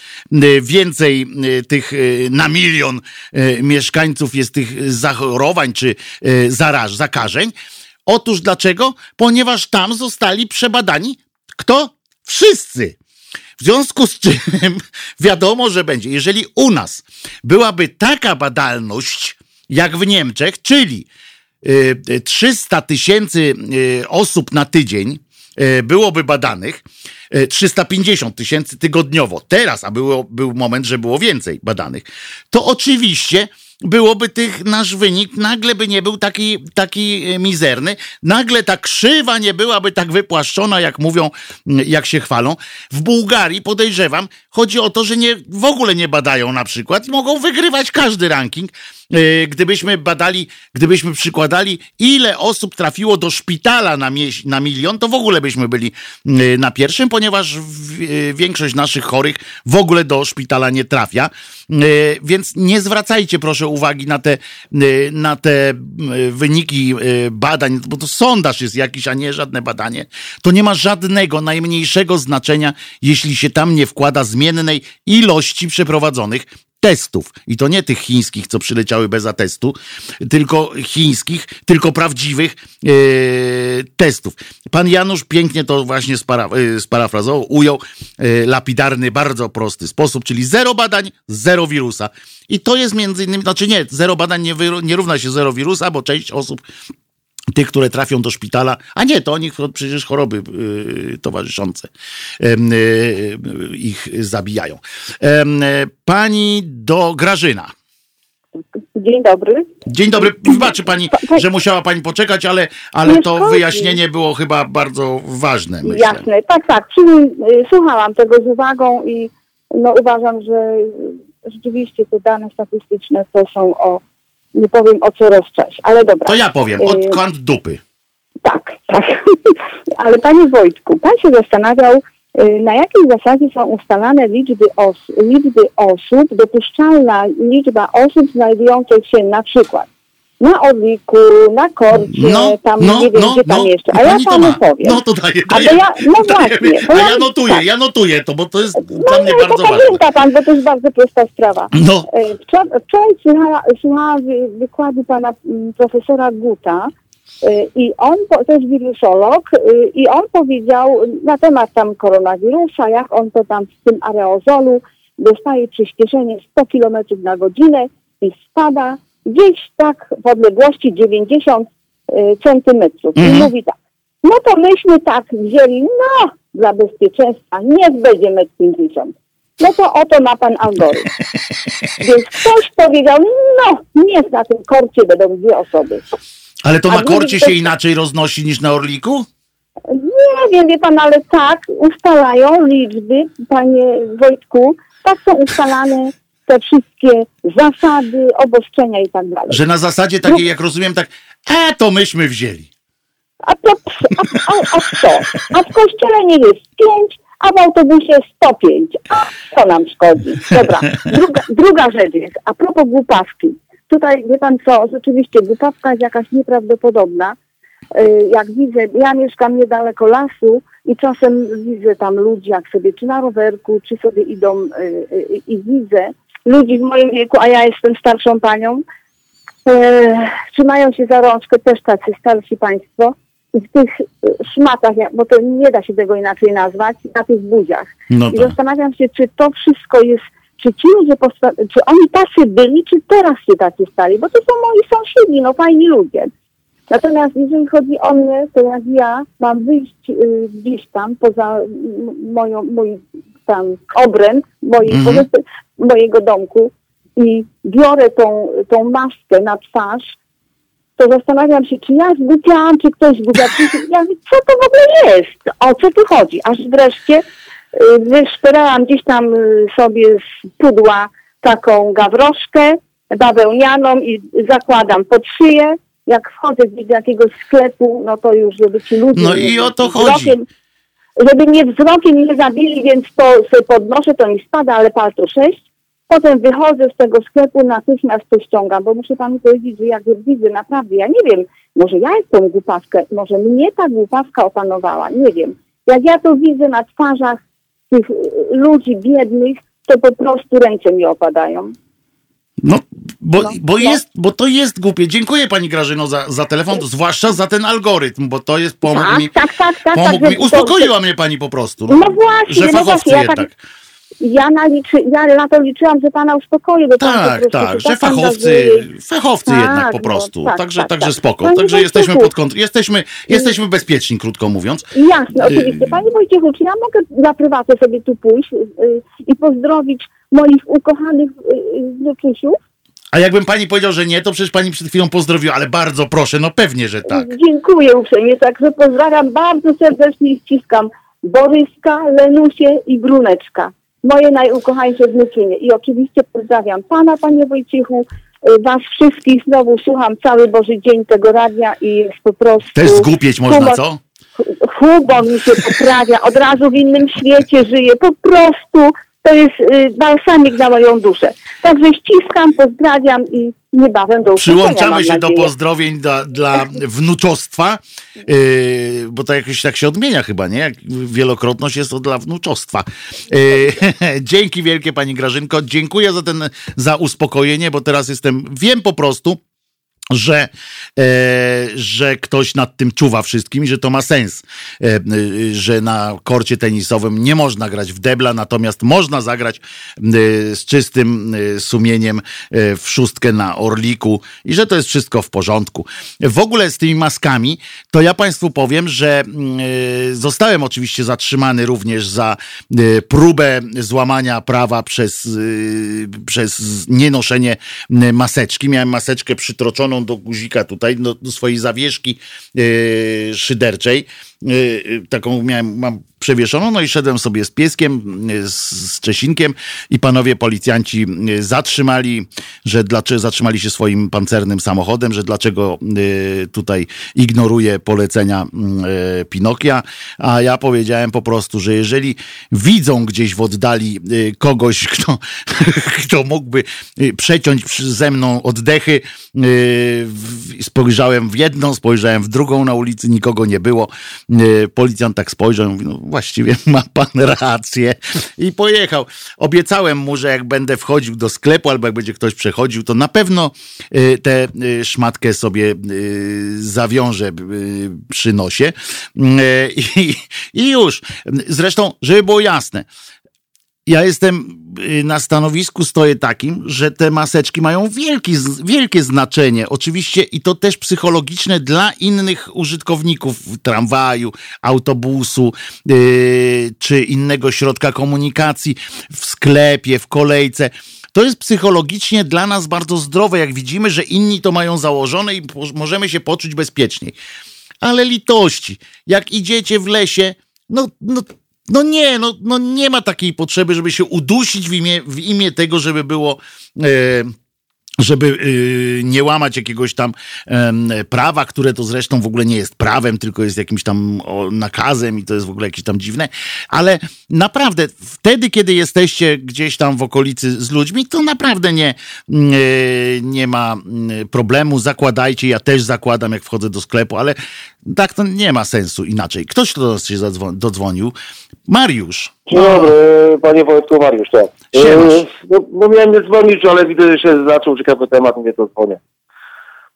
więcej tych na milion mieszkańców jest tych zachorowań czy zaraż, zakażeń. Otóż dlaczego? Ponieważ tam zostali przebadani kto? Wszyscy. W związku z czym *laughs* wiadomo, że będzie. Jeżeli u nas byłaby taka badalność jak w Niemczech, czyli 300 tysięcy osób na tydzień, byłoby badanych 350 e, tysięcy tygodniowo. Teraz, a było, był moment, że było więcej badanych, to oczywiście byłoby tych nasz wynik, nagle by nie był taki, taki e, mizerny, nagle ta krzywa nie byłaby tak wypłaszczona, jak mówią, jak się chwalą. W Bułgarii podejrzewam, chodzi o to, że nie, w ogóle nie badają na przykład i mogą wygrywać każdy ranking. E, gdybyśmy badali, gdybyśmy przykładali, ile osób trafiło do szpitala na, na milion, to w ogóle byśmy byli e, na pierwszym, ponieważ e, większość naszych chorych w ogóle do szpitala nie trafia. Więc nie zwracajcie proszę uwagi na te, na te wyniki badań, bo to sondaż jest jakiś, a nie żadne badanie. To nie ma żadnego, najmniejszego znaczenia, jeśli się tam nie wkłada zmiennej ilości przeprowadzonych testów. I to nie tych chińskich, co przyleciały bez atestu, tylko chińskich, tylko prawdziwych e, testów. Pan Janusz pięknie to właśnie spara, e, sparafrazował, ujął e, lapidarny, bardzo prosty sposób, czyli zero badań, zero wirusa. I to jest między innymi, znaczy nie, zero badań nie, nie równa się zero wirusa, bo część osób tych, które trafią do szpitala, a nie, to oni przecież choroby y, towarzyszące y, y, ich zabijają. pani do Grażyna. Dzień dobry. Dzień dobry. Wybaczy pani, że musiała pani poczekać, ale, ale to wyjaśnienie było chyba bardzo ważne. Myślę. Jasne, tak, tak. Słuchałam tego z uwagą i no, uważam, że rzeczywiście te dane statystyczne to są o nie powiem o co rozczać, ale dobra. To ja powiem, od y, kąt dupy. Tak, tak. *laughs* ale panie Wojtku, pan się zastanawiał, y, na jakiej zasadzie są ustalane liczby, os liczby osób, dopuszczalna liczba osób znajdujących się na przykład na Orliku, na Korcie, no, tam no, nie wiem no, gdzie tam no, jeszcze. A ja panu powiem. No to daję, daję, ja, no właśnie. A ja, notuję, tak. ja notuję to, bo to jest no, dla mnie bardzo ważne. Pamięta pan, bo to jest bardzo prosta sprawa. No. E, wczoraj słuchała, słuchała wykładu pana mm, profesora Guta e, i on, to jest wirusolog, e, i on powiedział na temat tam koronawirusa, jak on to tam w tym aerozolu dostaje przyspieszenie 100 km na godzinę i spada gdzieś tak w odległości 90 y, centymetrów. Mhm. I mówi tak, no to myśmy tak wzięli, no dla bezpieczeństwa, niech będzie metr 50. No to oto ma pan algorytm. *laughs* Więc ktoś powiedział, no niech na tym korcie będą dwie osoby. Ale to na korcie się inaczej roznosi niż na Orliku? Nie wiem, wie pan, ale tak ustalają liczby, panie Wojtku, tak są ustalane te wszystkie zasady, obostrzenia i tak dalej. Że na zasadzie takiej, jak rozumiem, tak, e, to myśmy wzięli. A to, a, a, a co? A w kościele nie jest pięć, a w autobusie 105. A co nam szkodzi? Dobra, druga, druga rzecz jest, a propos głupawki. Tutaj, wie pan co, rzeczywiście głupawka jest jakaś nieprawdopodobna. Y, jak widzę, ja mieszkam niedaleko lasu i czasem widzę tam ludzi, jak sobie czy na rowerku, czy sobie idą y, y, i widzę, ludzi w moim wieku, a ja jestem starszą panią, e, trzymają się za rączkę też tacy starsi państwo w tych e, szmatach, bo to nie da się tego inaczej nazwać, na tych buziach. No I tak. zastanawiam się, czy to wszystko jest, czy ci ludzie, czy oni tacy byli, czy teraz się tacy stali, bo to są moi sąsiedzi, no fajni ludzie. Natomiast jeżeli chodzi o mnie, to jak ja mam wyjść y, gdzieś tam poza moją, mój tam obręb mojej, -hmm mojego domku i biorę tą, tą maskę na twarz, to zastanawiam się, czy ja zgubiłam, czy ktoś zgubił. Ja mówię, co to w ogóle jest? O co tu chodzi? Aż wreszcie y, wyszperałam gdzieś tam y, sobie z pudła taką gawroszkę bawełnianą i zakładam pod szyję. Jak wchodzę gdzieś do jakiegoś sklepu, no to już, żeby ci ludzie... No i o to chodzi. Żeby mnie wzrokiem nie zabili, więc to sobie podnoszę, to mi spada, ale palto 6. Potem wychodzę z tego sklepu, natychmiast to ściągam, bo muszę panu powiedzieć, że jak widzę, naprawdę, ja nie wiem, może ja jestem głupawkę, może mnie ta głupawka opanowała, nie wiem. Jak ja to widzę na twarzach tych ludzi biednych, to po prostu ręce mi opadają. No, bo, No, bo, no. jest, bo to jest głupie. Dziękuję pani Grażyno za, za telefon, zwłaszcza za ten algorytm, bo to jest pomógł Tak, mi. tak, tak, tak. Pomógł tak, mi. Uspokoiła mnie pani po prostu. No właśnie, że no fachowcy właśnie, ja tak-. Ja, naliczy, ja na to liczyłam, że pana. Bo po Tak, tak, się że tak fachowcy, fachowcy Tak, jednak po no, prostu. tak, także tak, także tak. spoko. Panie Także jesteśmy pod kontrolą. Jesteśmy, jesteśmy bezpieczni, krótko mówiąc. Jasne, oczywiście. Y- Panie Wojciechu, czy ja mogę na prywatę sobie tu pójść y, y, i pozdrowić moich ukochanych y, y, wnuczusiów? A jakbym pani powiedział, że nie, to przecież pani przed chwilą pozdrowiła, ale bardzo proszę, no pewnie, że tak. Dziękuję uprzejmie, także pozdrawiam bardzo serdecznie i ściskam Boryska, Lenusię i Bruneczka. Moje najukochańsze wnuczynie. I oczywiście pozdrawiam pana, panie Wojciechu, y, was wszystkich. Znowu słucham cały Boży dzień tego radia i jest po prostu... Też zgłupieć można, humor- co? humor mi się poprawia, od razu w innym świecie żyję. Po prostu to jest y, balsamik na moją duszę. Także ściskam, pozdrawiam i niebawem do usłyszenia, Przyłączamy się do pozdrowień dla, dla wnuczostwa, yy, bo to jakoś tak się odmienia chyba, nie? Wielokrotność jest to dla wnuczostwa. Yy, *laughs* dzięki wielkie pani Grażynko, dziękuję za ten, za uspokojenie, bo teraz jestem, wiem po prostu, że, e, że ktoś nad tym czuwa wszystkim i że to ma sens, e, e, że na korcie tenisowym nie można grać w debla, natomiast można zagrać e, z czystym e, sumieniem e, w szóstkę na Orliku i że to jest wszystko w porządku. W ogóle z tymi maskami, to ja Państwu powiem, że mm, zostałem oczywiście zatrzymany również za próbę złamania prawa przez, przez nienoszenie maseczki. Miałem maseczkę przytroczoną do guzika tutaj, do, do swojej zawieszki e, szyderczej. E, e, taką miałem, mam przewieszoną, no i szedłem sobie z pieskiem, e, z, Czesinkiem i panowie policjanci zatrzymali, że dlaczego zatrzymali się swoim pancernym samochodem, że dlaczego tutaj ignoruje polecenia Pinokia, a ja powiedziałem po prostu, że jeżeli widzą gdzieś w oddali kogoś, *laughs* kto, kto mógłby przeciąć ze mną oddechy, spojrzałem w jedną, spojrzałem w drugą na ulicy, nikogo nie było. E, Policjant tak spojrzał i mówi, no właściwie *laughs* ma pan rację i pojechał. Obiecałem mu, że jak będę wchodził do sklepu albo jak będzie ktoś przechodził, to na pewno e, tę e, szmatkę sobie zawiążę przy nosie i, i już. Zresztą, żeby było jasne, ja jestem y, na stanowisku, stoję takim, że te maseczki mają wielki, wielkie znaczenie. Oczywiście i to też psychologiczne dla innych użytkowników tramwaju, autobusu yy, czy innego środka komunikacji, w sklepie, w kolejce. To jest psychologicznie dla nas bardzo zdrowe, jak widzimy, że inni to mają założone i możemy się poczuć bezpieczniej. Ale litości, jak idziecie w lesie, no, no, no nie, no, no nie ma takiej potrzeby, żeby się udusić w imię, w imię tego, żeby było. E, żeby y, nie łamać jakiegoś tam em, prawa, które to zresztą w ogóle nie jest prawem, tylko jest jakimś tam o, nakazem i to jest w ogóle jakieś tam dziwne, ale naprawdę wtedy, kiedy jesteście gdzieś tam w okolicy z ludźmi, to naprawdę nie, nie, nie ma mm, problemu, zakładajcie, ja też zakładam, jak wchodzę do sklepu, ale tak to nie ma sensu inaczej. Ktoś do nas się zadzwo- dodzwonił, Mariusz. Dzień dobry, panie Wojtku, Mariusz, tak. Siemasz. E, No, no miałem nie dzwonić, ale widzę, że się zaczął ciekawy temat, mówię, to dzwonię.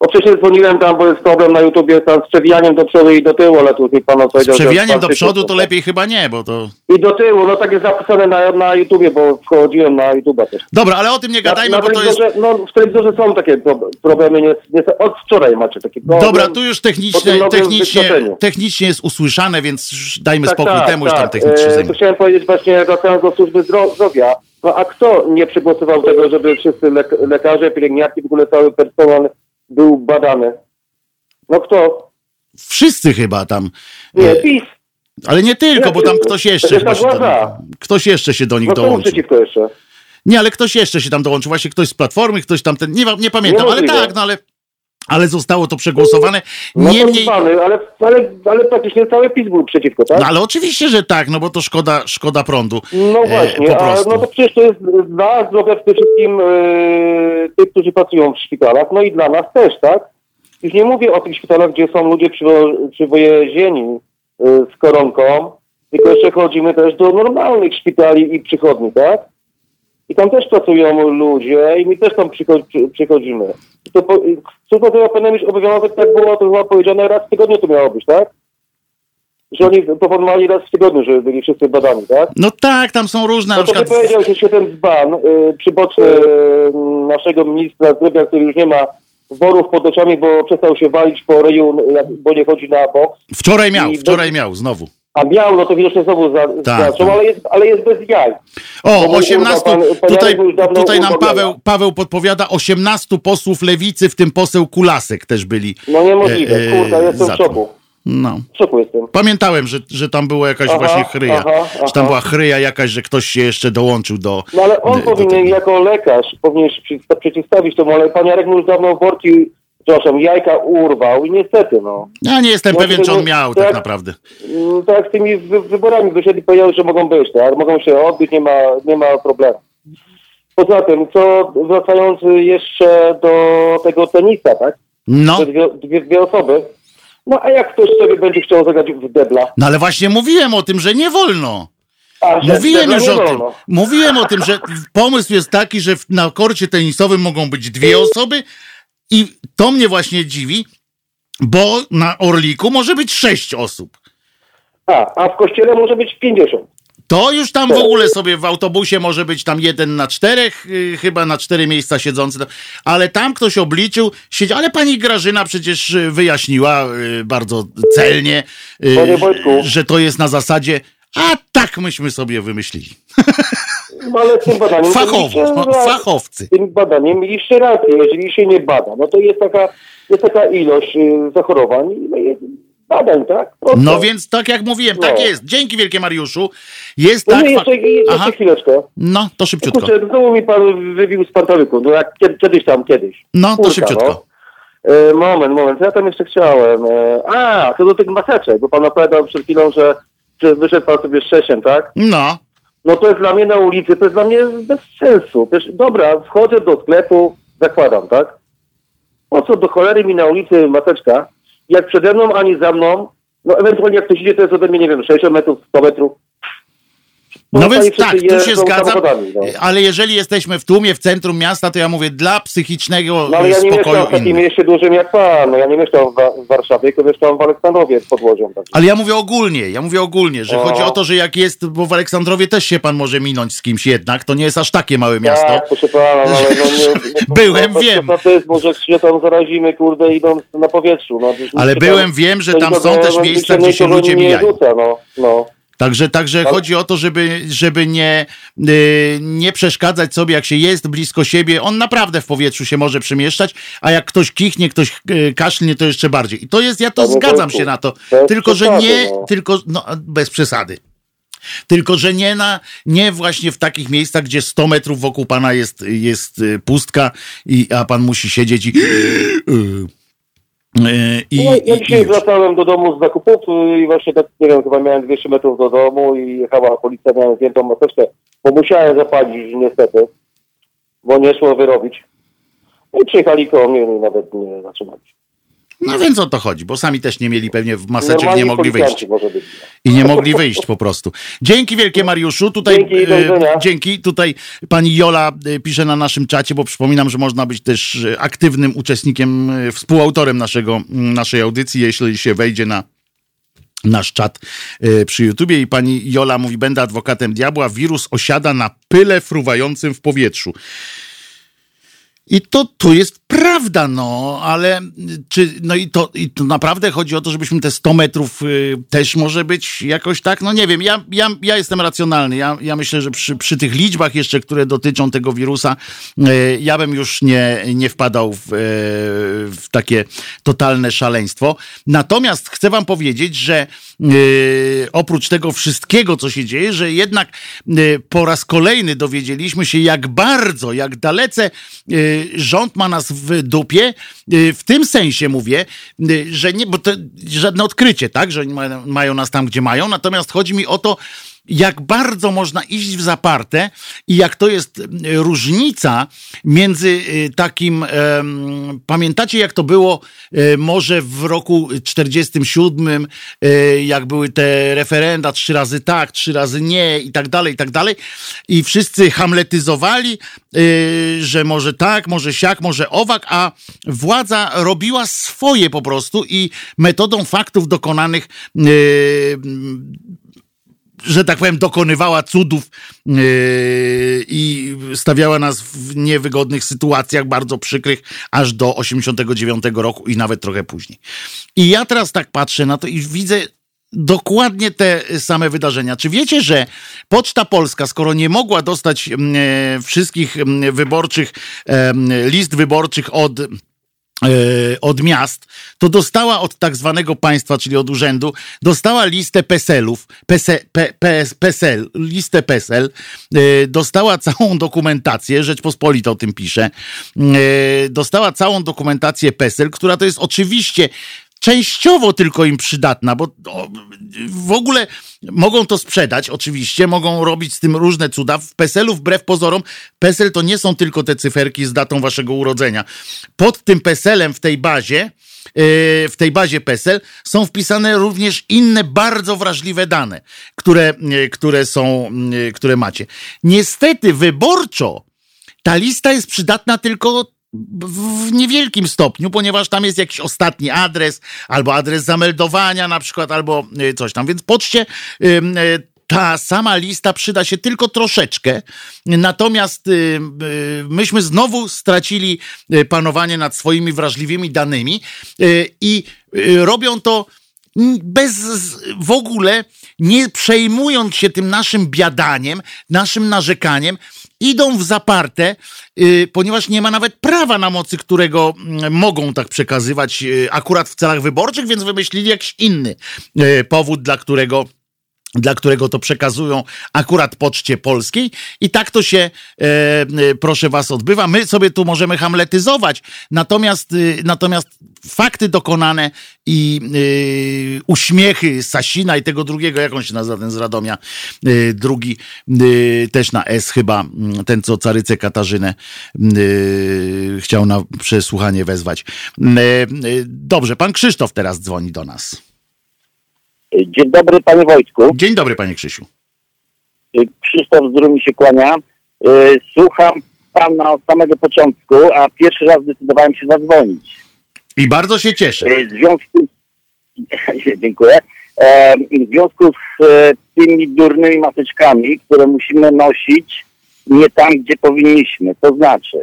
Bo wcześniej dzwoniłem tam, bo jest problem na YouTubie tam z przewijaniem do przodu i do tyłu, ale tu mi pan Z odpowiedział, że przewijaniem do przodu to tak. lepiej chyba nie, bo to... I do tyłu, no tak jest zapisane na, na YouTubie, bo wchodziłem na YouTube'a też. Dobra, ale o tym nie gadajmy, na, na bo to jest... No w telewizorze są takie pro, problemy, nie, nie, od wczoraj macie takie problemy. Dobra, tu już technicznie, technicznie, technicznie jest usłyszane, więc dajmy Tak, spokój tak, temu, już tam tak. technicznie E, zajmie. chciałem powiedzieć właśnie, wracając do służby zdro- zdrowia, no a kto nie przegłosował tego, żeby wszyscy lek- lekarze, pielęgniarki, w ogóle cały personel był badany? No kto? Wszyscy chyba tam. Nie, E, PiS. ale nie tylko, Nie, bo tam tylko. ktoś jeszcze chyba się władza. ktoś jeszcze się do nich No dołączył. przeciwko jeszcze? Nie, ale ktoś jeszcze się tam dołączył, właśnie ktoś z Platformy, ktoś tam ten, nie, nie pamiętam, ale Niemożliwe. tak, no ale, ale zostało to przegłosowane. No Niemniej, dzbany, ale, ale, ale praktycznie cały PiS był przeciwko, tak? no ale oczywiście, że tak, no bo to szkoda, szkoda prądu. No E, właśnie, po a no to przecież to jest dla zdrowia przede wszystkim e, tych, którzy pracują w szpitalach, no i dla nas też, tak? Już nie mówię o tych szpitalach, gdzie są ludzie przywo- przywiezieni e, z koronką, tylko jeszcze chodzimy też do normalnych szpitali i przychodni, tak? I tam też pracują ludzie i my też tam przycho- przy- przychodzimy. To co to chyba powinno mieć obowiązek, tak było to chyba powiedziane, raz w tygodniu to miało być, tak? Że oni proponowali raz w tygodniu, żeby byli wszyscy badani, tak? No tak, tam są różne, No to przykład... powiedział, że się ten dzban y, przyboczny y, naszego ministra zdrowia, który już nie ma worów pod oczami, bo przestał się walić po ryju, bo nie chodzi na boks. Wczoraj miał, I wczoraj miał, znowu. A miał, no to widocznie znowu za, Tak, zaczął, tak. ale jest, ale jest bez jaj. O, No bo 18, urwał pan- pan tutaj, tutaj nam Paweł. Paweł podpowiada, 18 posłów lewicy, w tym poseł Kulasek też byli. No niemożliwe, E, e, kurka, jestem w szoku. No. W. Pamiętałem, że, że tam była jakaś Aha, właśnie chryja. aha, Że tam aha. była chryja jakaś, że ktoś się jeszcze dołączył do... No ale on do powinien tego. jako lekarz, powinien przeciwstawić temu, ale pan Jarek już dawno worki, przepraszam, jajka urwał i niestety, no. Ja nie jestem No, pewien, czy on nie- miał tak. tak naprawdę. Mm, Tak, z tymi wy- wyborami wyszedł i powiedział, że mogą być, tak? Mogą się odbyć, nie ma, nie ma problemu. Poza tym, co wracając jeszcze do tego tenisa, tak? No, Te Dwie, dwie, dwie osoby. No a jak ktoś sobie będzie chciał zagrać w debla? no ale właśnie mówiłem o tym, że nie wolno. A, Mówiłem już nie o tym. wolno. Mówiłem o tym, że pomysł jest taki, że na korcie tenisowym mogą być dwie osoby i to mnie właśnie dziwi, bo na Orliku może być sześć osób. A, a w kościele może być 50. To już tam w ogóle sobie w autobusie może być tam jeden na czterech, yy, chyba na cztery miejsca siedzący. Ale tam ktoś obliczył, siedzi, ale pani Grażyna przecież yy, wyjaśniła yy, bardzo celnie, yy, że to jest na zasadzie, a tak myśmy sobie wymyślili. *laughs* No ale tym badaniem... to Fachowo, ra- fachowcy. Tym badaniem mieliście rację. Jeżeli się nie bada, no to jest taka, jest taka ilość y, zachorowań i no jest badań, tak? Prosto. No więc tak jak mówiłem, tak No. jest. Dzięki wielkie Mariuszu. Jest No tak. nie, jeszcze, jeszcze Aha, chwileczkę. no to szybciutko. Kurczę, znowu mi pan wybił z pantałyku, no jak kie- kiedyś tam, kiedyś. No to Kurka, szybciutko. no. E, moment, moment, ja tam jeszcze chciałem? E, a, co do tych maseczek, bo pan opowiadał przed chwilą, że, że wyszedł pan sobie z Szesiem, tak? No. No to jest dla mnie na ulicy, to jest dla mnie bez sensu. Też, dobra, wchodzę do sklepu, zakładam, tak? Po co do cholery mi na ulicy maseczka? Jak przede mną, ani za mną, no ewentualnie jak ktoś idzie, to jest ode mnie, nie wiem, 60 metrów, 100 metrów. No więc tak, tu się zgadzam, no. ale jeżeli jesteśmy w tłumie, w centrum miasta, to ja mówię dla psychicznego No ale ja nie mieszkam w takim innych. mieście dużym jak pan. No ja nie mieszkam w, Wa- w Warszawie, tylko mieszkam w Aleksandrowie pod Łodzią. Tak. Ale ja mówię ogólnie, ja mówię ogólnie, że chodzi o to, że jak jest, bo w Aleksandrowie też się pan może minąć z kimś jednak, to nie jest aż takie małe miasto. Tak, proszę pana, no, ale no nie... *laughs* No, Byłem, no, wiem. To, to jest, może się tam zarazimy, kurde, idąc na powietrzu. No, Ale byłem, wiem, że to tam są też no, miejsca, gdzie się ludzie mijają. Rzuca, no, no. Także, także chodzi o to, żeby, żeby nie, y, nie przeszkadzać sobie, jak się jest blisko siebie. On naprawdę w powietrzu się może przemieszczać, a jak ktoś kichnie, ktoś y, kaszlnie, to jeszcze bardziej. I to jest, ja to Panie zgadzam się na to. Tylko, że nie, no. tylko, no, bez przesady. Tylko, że nie na, nie właśnie w takich miejscach, gdzie 100 metrów wokół pana jest, jest y, pustka, i, a pan musi siedzieć i. *sniffs* y, y, i, No, ja i, i dzisiaj już. wracałem do domu z zakupów i właśnie tak, nie wiem, chyba miałem 200 metrów do domu i jechała policja, miałem zdjętą maseczkę, bo musiałem zapalić niestety, bo nie szło wyrobić. No I przyjechali koło mnie i nawet nie zatrzymali. No więc o to chodzi, bo sami też nie mieli pewnie w maseczek, nie mogli wyjść. I nie mogli wyjść po prostu. Dzięki wielkie Mariuszu. Tutaj Dzięki, e, dzięki. Tutaj pani Jola e, pisze na naszym czacie, bo przypominam, że można być też e, aktywnym uczestnikiem, e, współautorem naszego, naszej audycji, jeśli się wejdzie na nasz czat przy YouTubie i pani Jola mówi, będę adwokatem diabła, wirus osiada na pyle fruwającym w powietrzu. I to tu jest prawda, no, ale czy, no i to, i to naprawdę chodzi o to, żebyśmy te 100 metrów y, też może być jakoś tak, no nie wiem, ja, ja, ja jestem racjonalny, ja, ja myślę, że przy, przy tych liczbach jeszcze, które dotyczą tego wirusa, y, ja bym już nie, nie wpadał w, y, w takie totalne szaleństwo. Natomiast chcę wam powiedzieć, że y, oprócz tego wszystkiego, co się dzieje, że jednak y, po raz kolejny dowiedzieliśmy się, jak bardzo, jak dalece y, rząd ma nas w dupie, y, w tym sensie mówię, y, że nie, bo to żadne odkrycie, tak, że mają, mają nas tam, gdzie mają, natomiast chodzi mi o to, jak bardzo można iść w zaparte i jak to jest różnica między y, takim, pamiętacie jak to było y, może w roku 47, y, jak były te referenda, trzy razy tak, trzy razy nie i tak dalej, i tak dalej. I wszyscy hamletyzowali, że może tak, może siak, może owak, a władza robiła swoje po prostu i metodą faktów dokonanych że tak powiem, dokonywała cudów yy, i stawiała nas w niewygodnych sytuacjach, bardzo przykrych, aż do 89 roku i nawet trochę później. I ja teraz tak patrzę na to i widzę dokładnie te same wydarzenia. Czy wiecie, że Poczta Polska, skoro nie mogła dostać mm, e, wszystkich mm, wyborczych, list wyborczych od od miast, to dostała od tak zwanego państwa, czyli od urzędu, dostała listę PESEL-ów, PESE, P, PS, PESEL, listę PESEL, e, dostała całą dokumentację, Rzeczpospolita o tym pisze, e, dostała całą dokumentację PESEL, która to jest oczywiście częściowo tylko im przydatna, bo w ogóle mogą to sprzedać, oczywiście, mogą robić z tym różne cuda. W PESEL-u wbrew pozorom, PESEL to nie są tylko te cyferki z datą waszego urodzenia. Pod tym PESEL-em w tej bazie, yy, w tej bazie PESEL są wpisane również inne bardzo wrażliwe dane, które, yy, które są, yy, które macie. Niestety wyborczo ta lista jest przydatna tylko w niewielkim stopniu, ponieważ tam jest jakiś ostatni adres, albo adres zameldowania na przykład, albo y, coś tam. Więc poczcie y, ta sama lista przyda się tylko troszeczkę, natomiast y, y, myśmy znowu stracili y, panowanie nad swoimi wrażliwymi danymi i robią to bez w ogóle nie przejmując się tym naszym biadaniem, naszym narzekaniem, idą w zaparte, y, ponieważ nie ma nawet prawa, na mocy którego mm, mogą tak przekazywać y, akurat w celach wyborczych, więc wymyślili jakiś inny y, powód, dla którego dla którego to przekazują akurat Poczcie Polskiej i tak to się, e, e, proszę was, odbywa. My sobie tu możemy hamletyzować, natomiast, y, natomiast fakty dokonane i y, uśmiechy Sasina i tego drugiego, jak on się nazywa, ten z Radomia, y, drugi też na S chyba, mm, ten co Carycę Katarzynę chciał na przesłuchanie wezwać. Y, y, dobrze, pan Krzysztof teraz dzwoni do nas. Dzień dobry panie Wojtku. Dzień dobry, panie Krzysiu. Krzysztof z Drum się kłania. Y, Słucham pana od samego początku, a pierwszy raz zdecydowałem się zadzwonić. I bardzo się cieszę. Y, W związku *laughs* Dziękuję. E, W związku z e, tymi durnymi maseczkami, które musimy nosić nie tam, gdzie powinniśmy. To znaczy,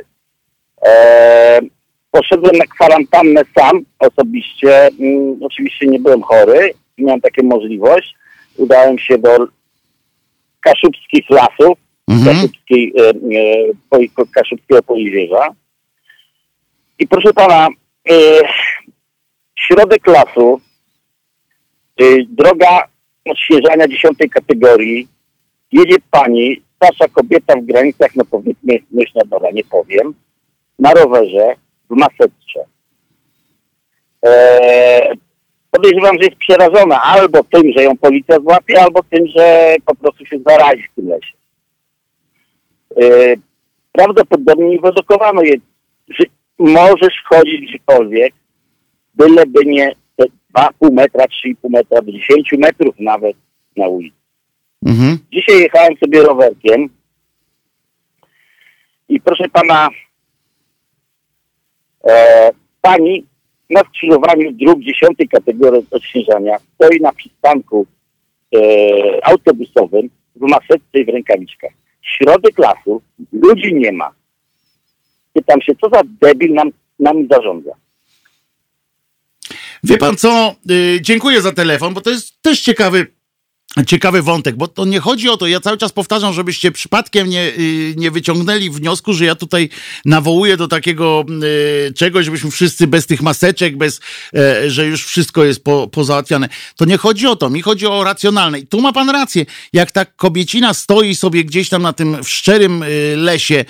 e, poszedłem na kwarantannę sam osobiście. Mm, Oczywiście nie byłem chory, miałem taką możliwość. Udałem się do kaszubskich lasów, Mhm. kaszubskiej, e, e, kaszubskiego. I proszę pana, e, środek lasu, e, droga odświeżania dziesiątej kategorii, jedzie pani, starsza kobieta w granicach, no powiedzmy, myślę, dobra, nie powiem, na rowerze, w maseczce. E, podejrzewam, że jest przerażona albo tym, że ją policja złapie, albo tym, że po prostu się zarazi w tym lesie. E, prawdopodobnie nie wyedukowano je, że możesz chodzić gdziekolwiek, byleby nie te 2,5 metra, 3,5 metra, do 10 metrów nawet na ulicy. Mhm. Dzisiaj jechałem sobie rowerkiem i proszę pana, e, pani na skrzyżowaniu dróg 10 kategorii odśnieżania stoi na przystanku e, autobusowym w maseczce i w rękawiczkach. Środek lasu, ludzi nie ma. Pytam się, co za debil nam nami zarządza. Wie pan co, y, dziękuję za telefon, bo to jest też ciekawy ciekawy wątek, bo to nie chodzi o to, ja cały czas powtarzam, żebyście przypadkiem nie, y, nie wyciągnęli wniosku, że ja tutaj nawołuję do takiego y, czegoś, żebyśmy wszyscy bez tych maseczek, bez, e, że już wszystko jest po, pozałatwiane. To nie chodzi o to, mi chodzi o racjonalne. I tu ma pan rację, jak ta kobiecina stoi sobie gdzieś tam na tym szczerym y, lesie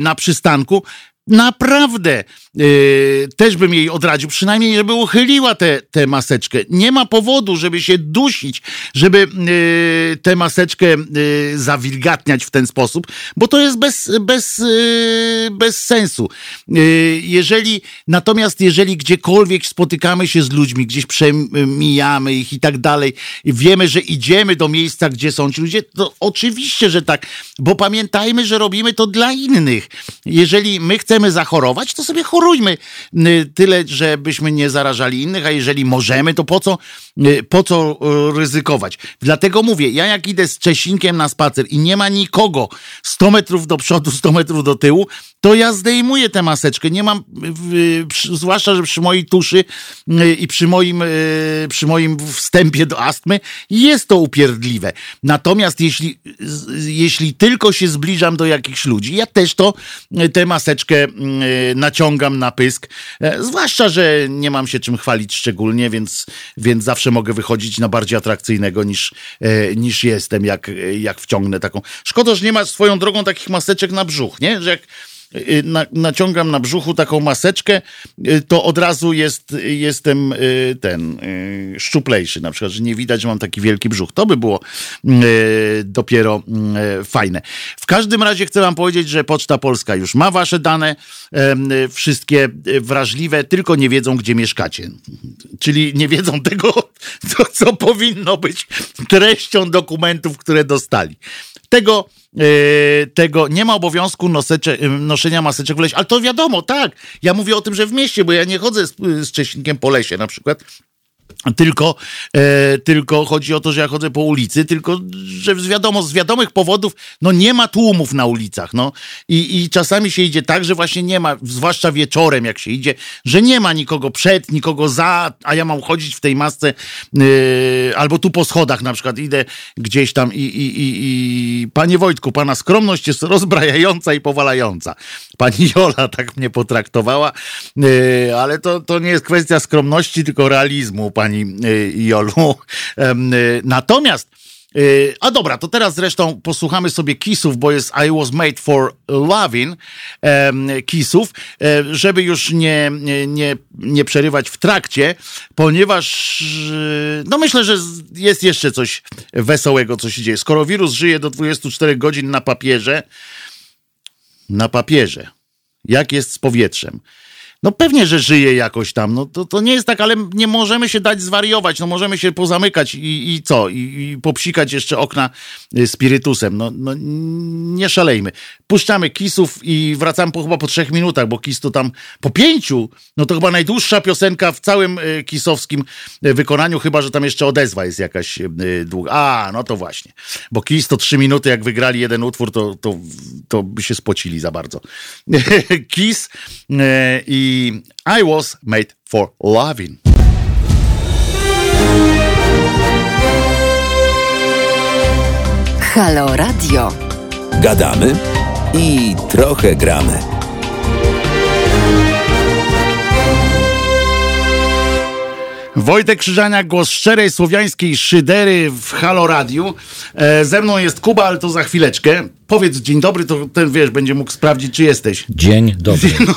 na przystanku, naprawdę yy, też bym jej odradził, przynajmniej żeby uchyliła tę maseczkę. Nie ma powodu, żeby się dusić, żeby yy, tę maseczkę yy, zawilgatniać w ten sposób, bo to jest bez, bez, yy, bez sensu. Jeżeli, natomiast jeżeli gdziekolwiek spotykamy się z ludźmi, gdzieś przemijamy ich i tak dalej, wiemy, że idziemy do miejsca, gdzie są ci ludzie, to oczywiście, że tak, bo pamiętajmy, że robimy to dla innych. Jeżeli my chcemy chcemy zachorować, to sobie chorujmy. Y, tyle, żebyśmy nie zarażali innych, a jeżeli możemy, to po co, y, po co y, ryzykować? Dlatego mówię, ja jak idę z Czesinkiem na spacer i nie ma nikogo 100 metrów do przodu, 100 metrów do tyłu, to ja zdejmuję tę maseczkę. Nie mam, zwłaszcza, że przy mojej tuszy i przy moim, przy moim wstępie do astmy jest to upierdliwe. Natomiast jeśli, jeśli tylko się zbliżam do jakichś ludzi, ja też to tę maseczkę naciągam na pysk. E, zwłaszcza, że nie mam się czym chwalić szczególnie, więc, więc zawsze mogę wychodzić na bardziej atrakcyjnego niż, e, niż jestem, jak, jak wciągnę taką. Szkoda, że nie ma swoją drogą takich maseczek na brzuch, nie? Że jak Y, na, naciągam na brzuchu taką maseczkę, y, to od razu jest, jestem y, ten szczuplejszy, na przykład, że nie widać, że mam taki wielki brzuch. To by było dopiero fajne. W każdym razie chcę wam powiedzieć, że Poczta Polska już ma wasze dane, wszystkie wrażliwe, tylko nie wiedzą, gdzie mieszkacie. Czyli nie wiedzą *laughs* tego, co, co powinno być treścią dokumentów, które dostali. Tego tego nie ma obowiązku nosecze, yy, noszenia maseczek w lesie. Ale to wiadomo, tak. Ja mówię o tym, że w mieście, bo ja nie chodzę z, z Cześnikiem po lesie na przykład. Tylko, e, tylko chodzi o to, że ja chodzę po ulicy, tylko że z, wiadomo, z wiadomych powodów no nie ma tłumów na ulicach. No. I, I czasami się idzie tak, że właśnie nie ma, zwłaszcza wieczorem jak się idzie, że nie ma nikogo przed, nikogo za, a ja mam chodzić w tej masce e, albo tu po schodach na przykład idę gdzieś tam i, i, i, i panie Wojtku, pana skromność jest rozbrajająca i powalająca. Pani Jola tak mnie potraktowała, e, ale to, to nie jest kwestia skromności, tylko realizmu pani y, Jolu. *laughs* Y, natomiast y, a dobra, to teraz zresztą posłuchamy sobie Kissów, bo jest I Was Made for Loving Kissów, żeby już nie, nie, nie przerywać w trakcie, ponieważ no myślę, że jest jeszcze coś wesołego, co się dzieje. Skoro wirus żyje do 24 godzin na papierze, na papierze, jak jest z powietrzem? No pewnie, że żyje jakoś tam. No to, to nie jest tak, ale nie możemy się dać zwariować. No możemy się pozamykać i, i co? I, I popsikać jeszcze okna y, spirytusem. No, no nie szalejmy. Puszczamy kisów i wracamy po, chyba po trzech minutach, bo kis to tam po pięciu. No to chyba najdłuższa piosenka w całym y, kisowskim y, wykonaniu, chyba, że tam jeszcze odezwa jest jakaś długa. A, no to właśnie. Bo kis to trzy minuty, jak wygrali jeden utwór, to, to, to by się spocili za bardzo. *laughs* kis i I was made for loving. Halo Radio. Gadamy i trochę gramy. Wojtek Krzyżania, głos szczerej słowiańskiej szydery w Halo Radiu. E, ze mną jest Kuba, ale to za chwileczkę. Powiedz dzień dobry, to ten wiesz, będzie mógł sprawdzić, czy jesteś. Dzień dobry. *laughs* No,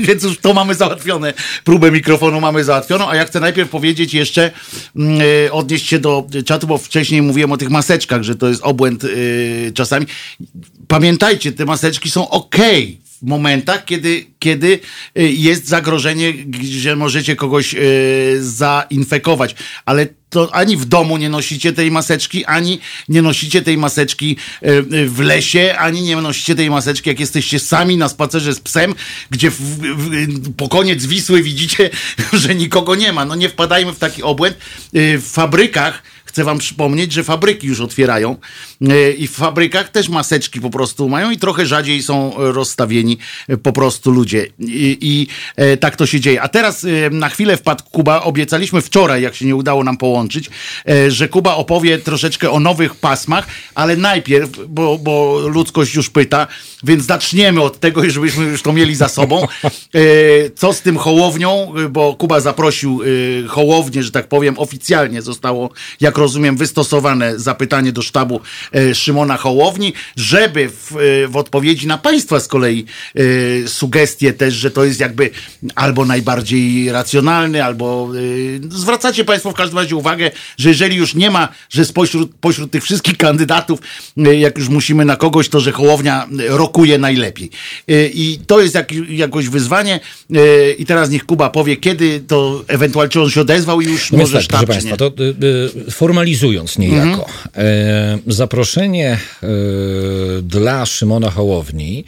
więc już to mamy załatwione. Próbę mikrofonu mamy załatwioną, a ja chcę najpierw powiedzieć jeszcze, e, odnieść się do czatu, bo wcześniej mówiłem o tych maseczkach, że to jest obłęd e, czasami. Pamiętajcie, te maseczki są ok w momentach, kiedy, kiedy y, jest zagrożenie, że możecie kogoś y, zainfekować. Ale to ani w domu nie nosicie tej maseczki, ani nie nosicie tej maseczki y, w lesie, ani nie nosicie tej maseczki, jak jesteście sami na spacerze z psem, gdzie w, w, po koniec Wisły widzicie, *laughs* że nikogo nie ma. No nie wpadajmy w taki obłęd. W fabrykach chcę wam przypomnieć, że fabryki już otwierają e, i w fabrykach też maseczki po prostu mają i trochę rzadziej są rozstawieni e, po prostu ludzie. I, i e, tak to się dzieje. A teraz e, na chwilę wpadł Kuba. Obiecaliśmy wczoraj, jak się nie udało nam połączyć, e, że Kuba opowie troszeczkę o nowych pasmach, ale najpierw, bo, bo ludzkość już pyta, więc zaczniemy od tego, *laughs* żebyśmy już to mieli za sobą. E, co z tym Hołownią, E, bo Kuba zaprosił e, Hołownię, że tak powiem, oficjalnie zostało, jak rozumiem, wystosowane zapytanie do sztabu e, Szymona Hołowni, żeby w, e, w odpowiedzi na Państwa z kolei e, sugestie też, że to jest jakby albo najbardziej racjonalny, albo e, zwracacie Państwo w każdym razie uwagę, że jeżeli już nie ma, że spośród pośród tych wszystkich kandydatów, jak już musimy na kogoś, to że Hołownia rokuje najlepiej. I to jest jak, jakoś wyzwanie. I teraz niech Kuba powie, kiedy to ewentualnie czy on się odezwał i już No może proszę sztab, czy Państwa, to y, y, formalizując niejako, e, zaproszenie e, dla Szymona Hołowni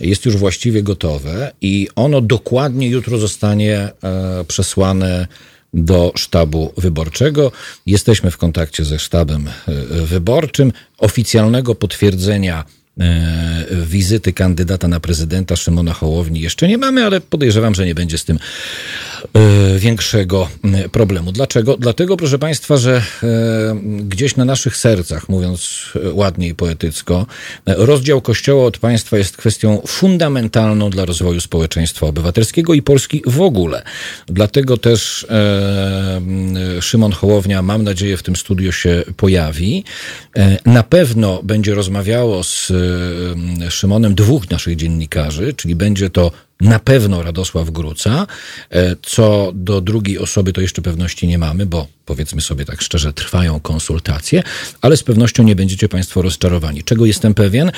jest już właściwie gotowe i ono dokładnie jutro zostanie e, przesłane do sztabu wyborczego. Jesteśmy w kontakcie ze sztabem wyborczym. Oficjalnego potwierdzenia wizyty kandydata na prezydenta Szymona Hołowni jeszcze nie mamy, ale podejrzewam, że nie będzie z tym większego m, problemu. Dlaczego? Dlatego, proszę Państwa, że e, gdzieś na naszych sercach, mówiąc ładnie i poetycko, rozdział Kościoła od państwa jest kwestią fundamentalną dla rozwoju społeczeństwa obywatelskiego i Polski w ogóle. Dlatego też Szymon Hołownia, mam nadzieję, w tym studiu się pojawi. Na pewno będzie rozmawiało z Szymonem dwóch naszych dziennikarzy, czyli będzie to na pewno Radosław Gruca. E, Co do drugiej osoby, to jeszcze pewności nie mamy, bo powiedzmy sobie tak szczerze, trwają konsultacje, ale z pewnością nie będziecie Państwo rozczarowani. Czego jestem pewien? E,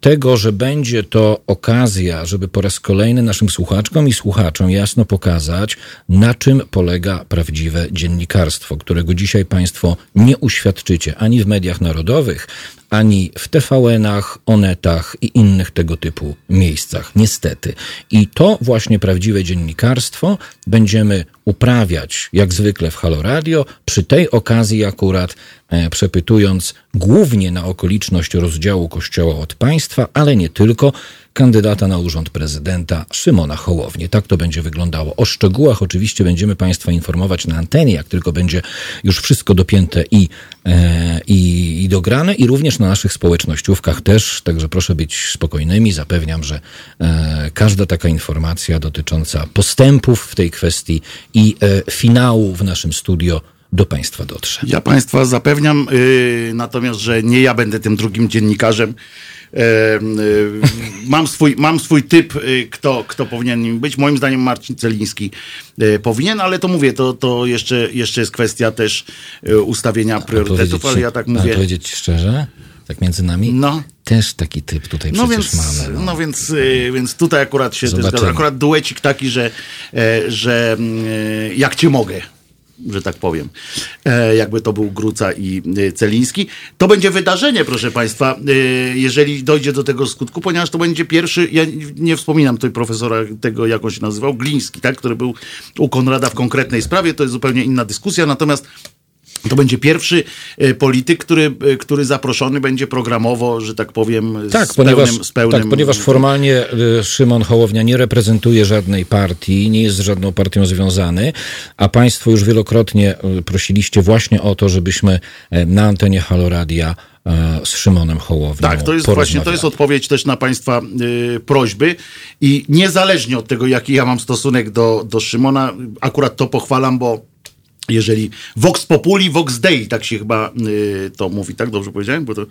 Tego, że będzie to okazja, żeby po raz kolejny naszym słuchaczkom i słuchaczom jasno pokazać, na czym polega prawdziwe dziennikarstwo, którego dzisiaj Państwo nie uświadczycie ani w mediach narodowych, ani w TVN-ach, Onetach i innych tego typu miejscach. Niestety. I to właśnie prawdziwe dziennikarstwo będziemy uprawiać, jak zwykle w Halo Radio, przy tej okazji akurat e, przepytując głównie na okoliczność rozdziału Kościoła od państwa, ale nie tylko, kandydata na urząd prezydenta Szymona Hołownię. Tak to będzie wyglądało. O szczegółach oczywiście będziemy Państwa informować na antenie, jak tylko będzie już wszystko dopięte i, e, i, i dograne, i również na naszych społecznościówkach też. Także proszę być spokojnymi. Zapewniam, że e, każda taka informacja dotycząca postępów w tej kwestii i e, finału w naszym studio do Państwa dotrze. Ja Państwa zapewniam, yy, natomiast, że nie ja będę tym drugim dziennikarzem. E, y, mam, swój, mam swój typ, y, kto, kto powinien nim być. Moim zdaniem Marcin Celiński y, powinien, ale to mówię, to, to jeszcze, jeszcze jest kwestia też ustawienia priorytetów, ale ja tak mówię. powiedzieć szczerze, tak między nami, No. też taki typ tutaj No przecież więc, mamy. no. więc, y, więc tutaj akurat się Zobaczymy. Akurat duecik taki, że, e, że mm, jak cię mogę. Że tak powiem, e, jakby to był Gruca i e, Celiński. To będzie wydarzenie, proszę Państwa, e, jeżeli dojdzie do tego skutku, ponieważ to będzie pierwszy, ja nie wspominam tutaj profesora tego, jak on się nazywał, Gliński, tak, który był u Konrada w konkretnej sprawie, to jest zupełnie inna dyskusja, natomiast to będzie pierwszy e, polityk, który, e, który zaproszony będzie programowo, że tak powiem, Tak, z, ponieważ, pełnym, z pełnym... tak, ponieważ formalnie y, Szymon Hołownia nie reprezentuje żadnej partii, nie jest z żadną partią związany, a Państwo już wielokrotnie prosiliście właśnie o to, żebyśmy e, na antenie Haloradia e, z Szymonem Hołownią Tak, to jest właśnie, to jest odpowiedź też na Państwa y, prośby i niezależnie od tego, jaki ja mam stosunek do, do Szymona, akurat to pochwalam, bo jeżeli Vox Populi, Vox Dei, tak się chyba y, to mówi, tak dobrze powiedziałem? Bo to,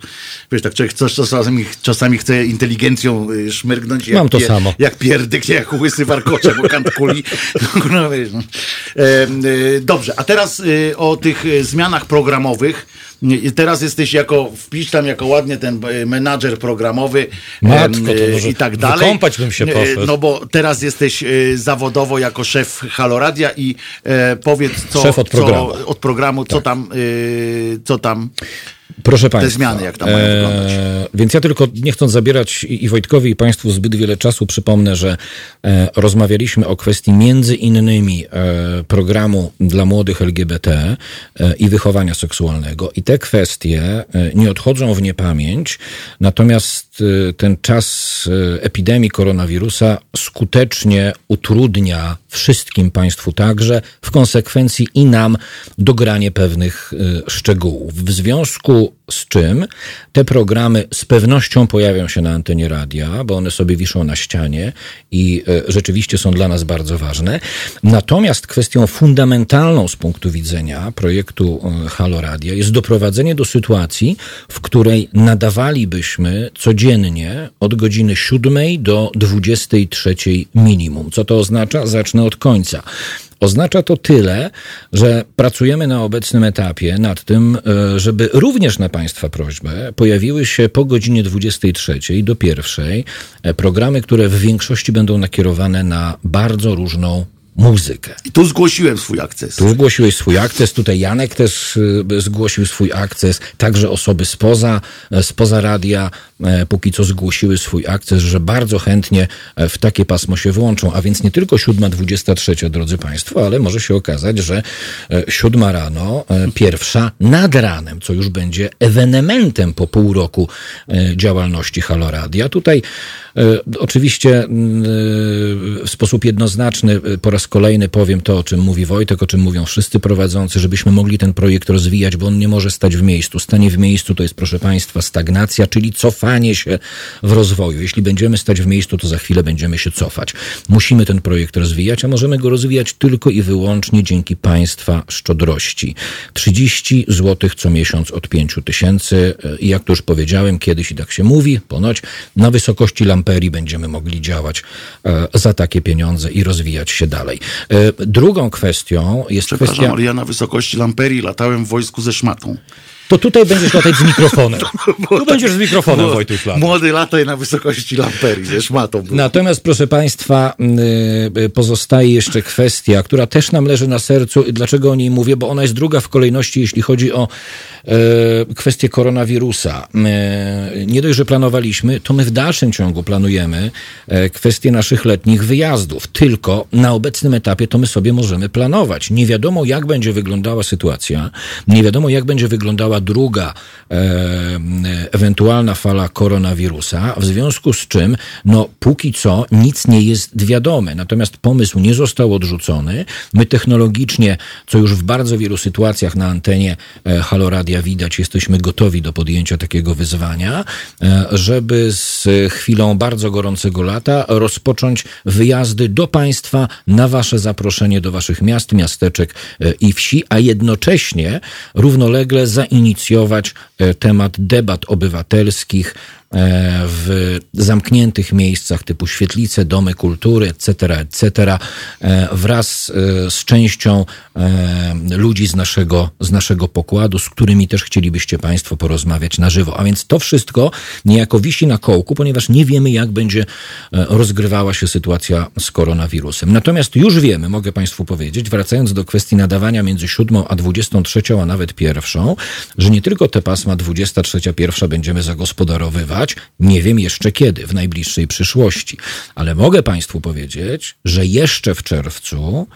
wiesz, tak człowiek coś czasami, czasami chce inteligencją y, szmyrgnąć. Mam to samo. Jak pierdyk, jak łysy warkocze, bo kant kuli. *laughs* No, wiesz, no. E, dobrze, a teraz y, o tych y, zmianach programowych. Teraz jesteś jako, wpisz tam jako ładnie ten y, menadżer programowy Matko, może i tak dalej. wykąpać bym się Y, poszedł. No bo teraz jesteś zawodowo jako szef Haloradia i e, powiedz co, Szef od programu. co, od programu, co tam, co tam Proszę Państwa. te zmiany, jak tam mają e, wyglądać. Więc ja tylko, nie chcąc zabierać i i Wojtkowi, i Państwu zbyt wiele czasu, przypomnę, że e, rozmawialiśmy o kwestii między innymi e, programu dla młodych LGBT e, i wychowania seksualnego. I te kwestie e, nie odchodzą w niepamięć, natomiast e, ten czas epidemii koronawirusa skutecznie utrudnia wszystkim Państwu także, w konsekwencji i nam dogranie pewnych e, szczegółów. W związku z czym te programy z pewnością pojawią się na antenie radia, bo one sobie wiszą na ścianie i e, rzeczywiście są dla nas bardzo ważne. Natomiast kwestią fundamentalną z punktu widzenia projektu e, Halo Radia jest doprowadzenie do sytuacji, w której nadawalibyśmy codziennie od godziny 7 do 23 minimum. Co to oznacza? Zacznę od końca. Oznacza to tyle, że pracujemy na obecnym etapie nad tym, e, żeby również na Państwa prośbę pojawiły się po godzinie 23 do pierwszej e, programy, które w większości będą nakierowane na bardzo różną muzykę. I tu zgłosiłem swój akces. Tu zgłosiłeś swój akces, tutaj Janek też y, zgłosił swój akces, także osoby spoza, e, spoza radia e, póki co zgłosiły swój akces, że bardzo chętnie e, w takie pasmo się włączą, a więc nie tylko 7.23, drodzy Państwo, ale może się okazać, że e, siódma rano, e, pierwsza nad ranem, co już będzie ewenementem po pół roku e, działalności Halo Radia. Tutaj e, oczywiście mm, e, w sposób jednoznaczny e, po raz kolejny powiem to, o czym mówi Wojtek, o czym mówią wszyscy prowadzący, żebyśmy mogli ten projekt rozwijać, bo on nie może stać w miejscu. Stanie w miejscu to jest, proszę Państwa, stagnacja, czyli cofanie się w rozwoju. Jeśli będziemy stać w miejscu, to za chwilę będziemy się cofać. Musimy ten projekt rozwijać, a możemy go rozwijać tylko i wyłącznie dzięki Państwa szczodrości. 30 zł co miesiąc od 5 tysięcy i jak to już powiedziałem kiedyś i tak się mówi, ponoć na wysokości lamperii będziemy mogli działać e, za takie pieniądze i rozwijać się dalej. E, Drugą kwestią jest Przepraszam, kwestia... ale ja na wysokości lamperii latałem w wojsku ze szmatą. To tutaj będziesz latać z mikrofonem. *laughs* Tu będziesz z mikrofonem, Młody- Wojtuś. Młody lataj na wysokości lamperii ze szmatą. Natomiast, proszę Państwa, y, y, pozostaje jeszcze kwestia, która też nam leży na sercu. I Dlaczego o niej mówię? Bo ona jest druga w kolejności, jeśli chodzi o e, kwestię koronawirusa. E, Nie dość, że planowaliśmy, to my w dalszym ciągu planujemy e, kwestię naszych letnich wyjazdów. Tylko na obecnym etapie to my sobie możemy planować. Nie wiadomo, jak będzie wyglądała sytuacja, nie wiadomo, jak będzie wyglądała druga e, ewentualna fala koronawirusa, w związku z czym, no, póki co nic nie jest wiadome. Natomiast pomysł nie został odrzucony. My technologicznie, co już w bardzo wielu sytuacjach na antenie e, Halo Radia widać, jesteśmy gotowi do podjęcia takiego wyzwania, e, żeby z chwilą bardzo gorącego lata rozpocząć wyjazdy do Państwa na Wasze zaproszenie do Waszych miast, miasteczek e, i wsi, a jednocześnie równolegle zainicjować e, temat debat obywatelskich w zamkniętych miejscach typu świetlice, domy kultury, etc., etc., e, wraz e, z częścią e, ludzi z naszego, z naszego pokładu, z którymi też chcielibyście Państwo porozmawiać na żywo. A więc to wszystko niejako wisi na kołku, ponieważ nie wiemy, jak będzie e, rozgrywała się sytuacja z koronawirusem. Natomiast już wiemy, mogę Państwu powiedzieć, wracając do kwestii nadawania między 7 a 23, a nawet pierwszą, że nie tylko te pasma 23, pierwsza będziemy zagospodarowywać, nie wiem jeszcze kiedy, w najbliższej przyszłości, ale mogę Państwu powiedzieć, że jeszcze w czerwcu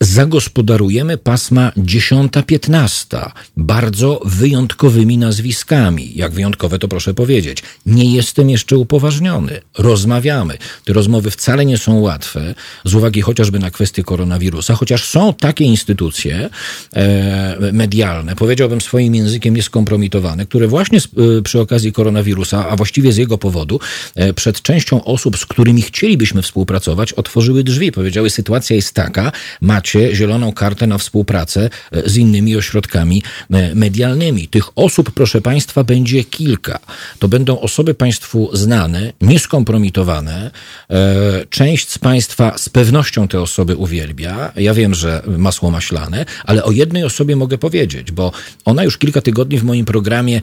zagospodarujemy pasma 10-15 bardzo wyjątkowymi nazwiskami. Jak wyjątkowe to proszę powiedzieć. Nie jestem jeszcze upoważniony. Rozmawiamy. Te rozmowy wcale nie są łatwe, z uwagi chociażby na kwestię koronawirusa, chociaż są takie instytucje e, medialne, powiedziałbym swoim językiem nieskompromitowane, które właśnie e, przy okazji koronawirusa, a właściwie z jego powodu, e, przed częścią osób, z którymi chcielibyśmy współpracować, otworzyły drzwi. Powiedziały, sytuacja jest taka, macie zieloną kartę na współpracę e, z innymi ośrodkami e, medialnymi. Tych osób, proszę Państwa, będzie kilka. To będą osoby Państwu znane, nieskompromitowane. E, Część z Państwa z pewnością te osoby uwielbia. Ja wiem, że masło maślane, ale o jednej osobie mogę powiedzieć, bo ona już kilka tygodni w moim programie,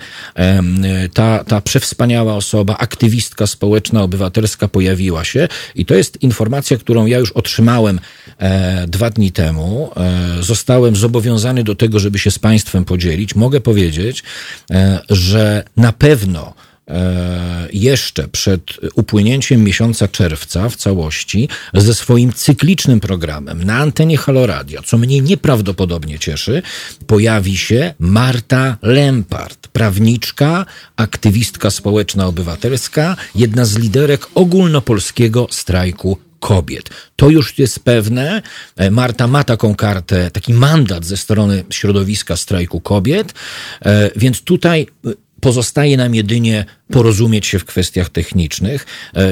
ta, ta przewspaniała osoba, aktywistka społeczna, obywatelska pojawiła się i to jest informacja, którą ja już otrzymałem dwa dwa dni temu e, zostałem zobowiązany do tego, żeby się z Państwem podzielić. Mogę powiedzieć, e, że na pewno e, jeszcze przed upłynięciem miesiąca czerwca w całości ze swoim cyklicznym programem na antenie Haloradio, co mnie nieprawdopodobnie cieszy, pojawi się Marta Lempart, prawniczka, aktywistka społeczna obywatelska, jedna z liderek ogólnopolskiego strajku kobiet. To już jest pewne. E, Marta ma taką kartę, taki mandat ze strony środowiska strajku kobiet, e, więc tutaj e, pozostaje nam jedynie porozumieć się w kwestiach technicznych,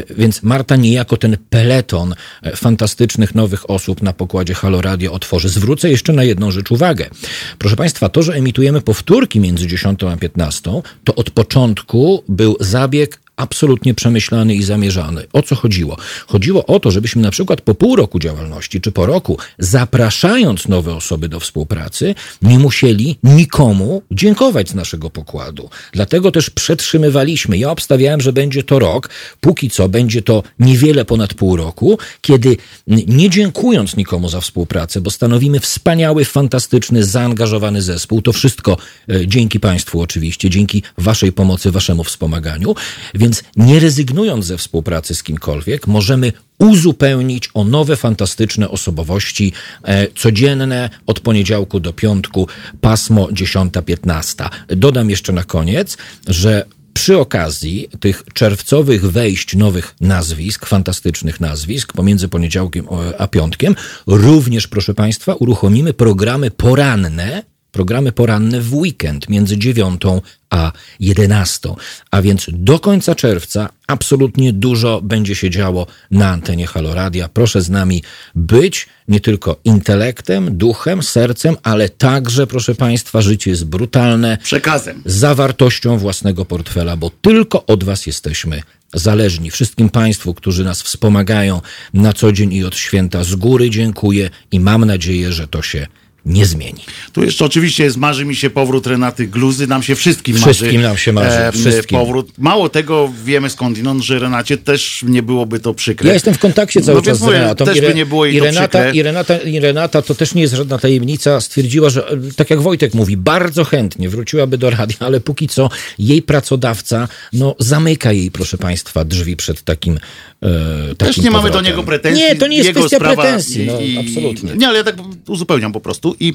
więc Marta niejako ten peleton fantastycznych nowych osób na pokładzie Halo Radio otworzy. Zwrócę jeszcze na jedną rzecz uwagę. Proszę Państwa, to, że emitujemy powtórki między 10 a 15, to od początku był zabieg absolutnie przemyślany i zamierzany. O co chodziło? Chodziło o to, żebyśmy na przykład po pół roku działalności czy po roku, zapraszając nowe osoby do współpracy, nie musieli nikomu dziękować z naszego pokładu. Dlatego też przetrzymywaliśmy. Ja obstawiałem, że będzie to rok. Póki co będzie to niewiele ponad pół roku, kiedy nie dziękując nikomu za współpracę, bo stanowimy wspaniały, fantastyczny, zaangażowany zespół. To wszystko e, dzięki Państwu oczywiście, dzięki Waszej pomocy, Waszemu wspomaganiu. Więc nie rezygnując ze współpracy z kimkolwiek, możemy uzupełnić o nowe, fantastyczne osobowości e, codzienne od poniedziałku do piątku, pasmo 10-15. Dodam jeszcze na koniec, że przy okazji tych czerwcowych wejść nowych nazwisk, fantastycznych nazwisk pomiędzy poniedziałkiem a piątkiem, również, proszę Państwa, uruchomimy programy poranne programy poranne w weekend między 9 a 11. A więc do końca czerwca absolutnie dużo będzie się działo na antenie Haloradia. Proszę z nami być nie tylko intelektem, duchem, sercem, ale także, proszę Państwa, życie jest brutalne. Przekazem. Zawartością własnego portfela, bo tylko od Was jesteśmy zależni. Wszystkim Państwu, którzy nas wspomagają na co dzień i od święta z góry dziękuję i mam nadzieję, że to się nie zmieni. Tu jeszcze oczywiście jest, marzy mi się powrót Renaty Gluzy, nam się wszystkim, wszystkim marzy. nam się marzy, e, wszystkim. powrót. Mało tego, wiemy skądinąd, że Renacie też nie byłoby to przykre. Ja jestem w kontakcie cały no, czas z Renatą. Też by nie było jej i, Renata, i, Renata, I Renata, to też nie jest żadna tajemnica, stwierdziła, że tak jak Wojtek mówi, bardzo chętnie wróciłaby do radia, ale póki co jej pracodawca no, zamyka jej, proszę Państwa, drzwi przed takim, e, takim Też nie powrotem. mamy do niego pretensji. Nie, to nie jest kwestia pretensji, no, absolutnie. Nie, ale ja tak uzupełniam po prostu i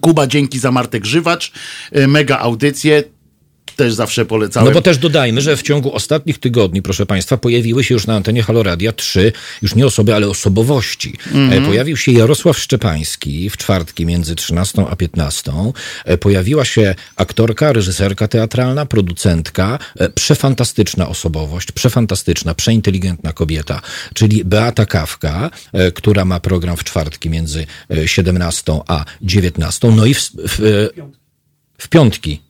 Kuba, dzięki za Martek Grzywacz. E, mega audycję też zawsze polecałem. No bo też dodajmy, że w ciągu ostatnich tygodni, proszę Państwa, pojawiły się już na antenie Haloradia trzy, już nie osoby, ale osobowości. Mm -hmm. Pojawił się Jarosław Szczepański w czwartki między 13 a 15. E, pojawiła się aktorka, reżyserka teatralna, producentka, e, przefantastyczna osobowość, przefantastyczna, przeinteligentna kobieta, czyli Beata Kawka, która ma program w czwartki między 17 a 19. No i w, w, w piątki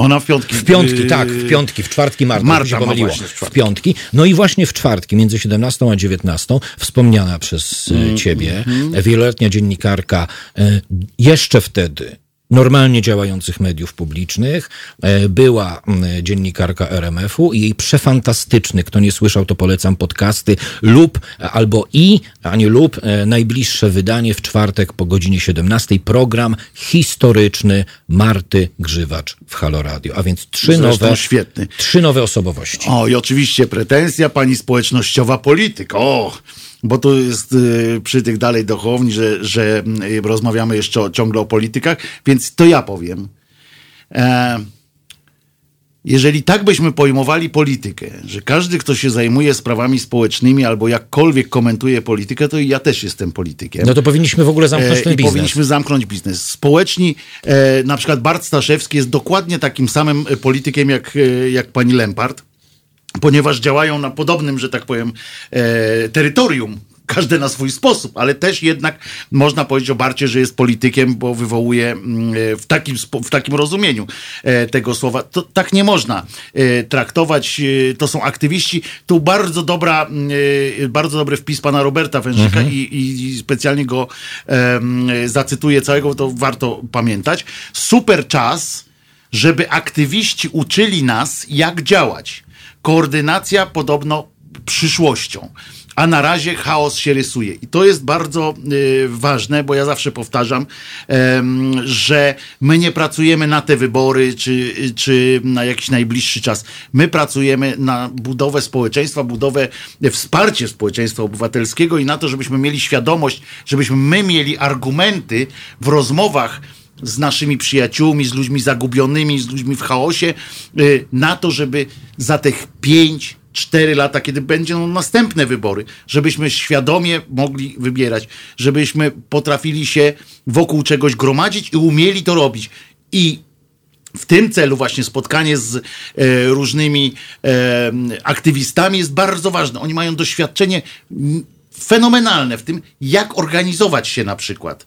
ona w piątki. W piątki, tak, w piątki, w czwartki Marta, Marta pomyliło. W, w piątki. No i właśnie w czwartki, między 17 a 19, wspomniana przez mm, ciebie, mm. wieloletnia dziennikarka, e, jeszcze wtedy normalnie działających mediów publicznych. E, była dziennikarka RMF-u i jej przefantastyczny, kto nie słyszał, to polecam podcasty lub albo i, a nie lub, e, najbliższe wydanie w czwartek po godzinie 17, program historyczny Marty Grzywacz w Halo Radio. A więc trzy nowe, świetny. trzy nowe osobowości. O i oczywiście pretensja pani społecznościowa polityk. O! Bo to jest y, przy tych dalej dochowni, że, że y, rozmawiamy jeszcze o, ciągle o politykach, więc to ja powiem. E, jeżeli tak byśmy pojmowali politykę, że każdy, kto się zajmuje sprawami społecznymi albo jakkolwiek komentuje politykę, to ja też jestem politykiem. No to powinniśmy w ogóle zamknąć e, ten biznes. Powinniśmy zamknąć biznes. Społeczni, e, na przykład Bart Staszewski jest dokładnie takim samym politykiem jak, jak pani Lempart ponieważ działają na podobnym, że tak powiem, e, terytorium. Każdy na swój sposób, ale też jednak można powiedzieć o Barcie, że jest politykiem, bo wywołuje mm, e, w takim, w takim rozumieniu e, tego słowa. To, tak nie można e, traktować. To są aktywiści. Tu bardzo dobra, mm, bardzo dobry wpis pana Roberta Wężyka mhm. i, i, specjalnie go zacytuję całego, to warto pamiętać. Super czas, żeby aktywiści uczyli nas, jak działać Koordynacja podobno przyszłością. a na razie chaos się rysuje. I to jest bardzo y, ważne, bo ja zawsze powtarzam, że my nie pracujemy na te wybory, czy, czy na jakiś najbliższy czas. My pracujemy na budowę społeczeństwa, budowę, wsparcie społeczeństwa obywatelskiego i na to, żebyśmy mieli świadomość, żebyśmy my mieli argumenty w rozmowach z naszymi przyjaciółmi, z ludźmi zagubionymi, z ludźmi w chaosie, y, na to, żeby za tych pięć, cztery lata, kiedy będą następne wybory, żebyśmy świadomie mogli wybierać, żebyśmy potrafili się wokół czegoś gromadzić i umieli to robić. I w tym celu właśnie spotkanie z e, różnymi e, aktywistami jest bardzo ważne. Oni mają doświadczenie fenomenalne w tym, jak organizować się na przykład.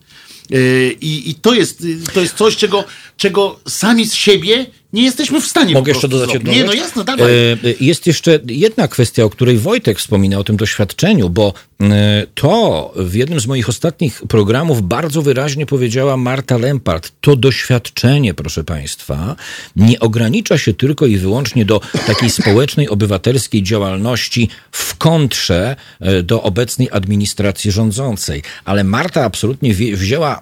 E, I, I, to, jest, to jest coś, czego, czego sami z siebie nie jesteśmy w stanie. Mogę jeszcze dodać jedno. Nie, no jasno, dawaj. E, jest jeszcze jedna kwestia, o której Wojtek wspomina, o tym doświadczeniu, bo e, to w jednym z moich ostatnich programów bardzo wyraźnie powiedziała Marta Lempart. To doświadczenie, proszę Państwa, nie ogranicza się tylko i wyłącznie do takiej *coughs* społecznej, obywatelskiej działalności w kontrze e, do obecnej administracji rządzącej. Ale Marta absolutnie wzięła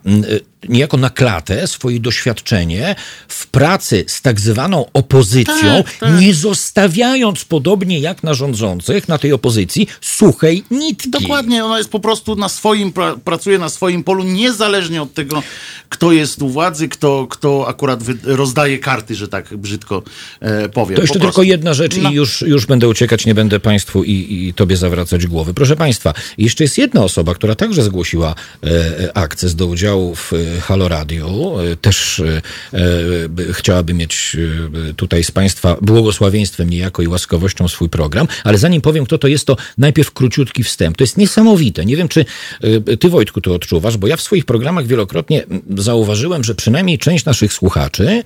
niejako na klatę swoje doświadczenie w pracy z tak zwaną opozycją, tak, tak. nie zostawiając podobnie jak na rządzących, na tej opozycji, suchej nitki. Dokładnie, ona jest po prostu na swoim, pra, pracuje na swoim polu, niezależnie od tego, kto jest u władzy, kto, kto akurat rozdaje karty, że tak brzydko e, powiem. To jeszcze po tylko jedna rzecz i już, już będę uciekać, nie będę Państwu i, i Tobie zawracać głowy. Proszę Państwa, jeszcze jest jedna osoba, która także zgłosiła e, e akces do udziału w Halo Radio. E, też e, e, chciałaby mieć tutaj z Państwa błogosławieństwem niejako i łaskowością swój program, ale zanim powiem, kto to jest, to najpierw króciutki wstęp. To jest niesamowite. Nie wiem, czy Ty, Wojtku, to odczuwasz, bo ja w swoich programach wielokrotnie zauważyłem, że przynajmniej część naszych słuchaczy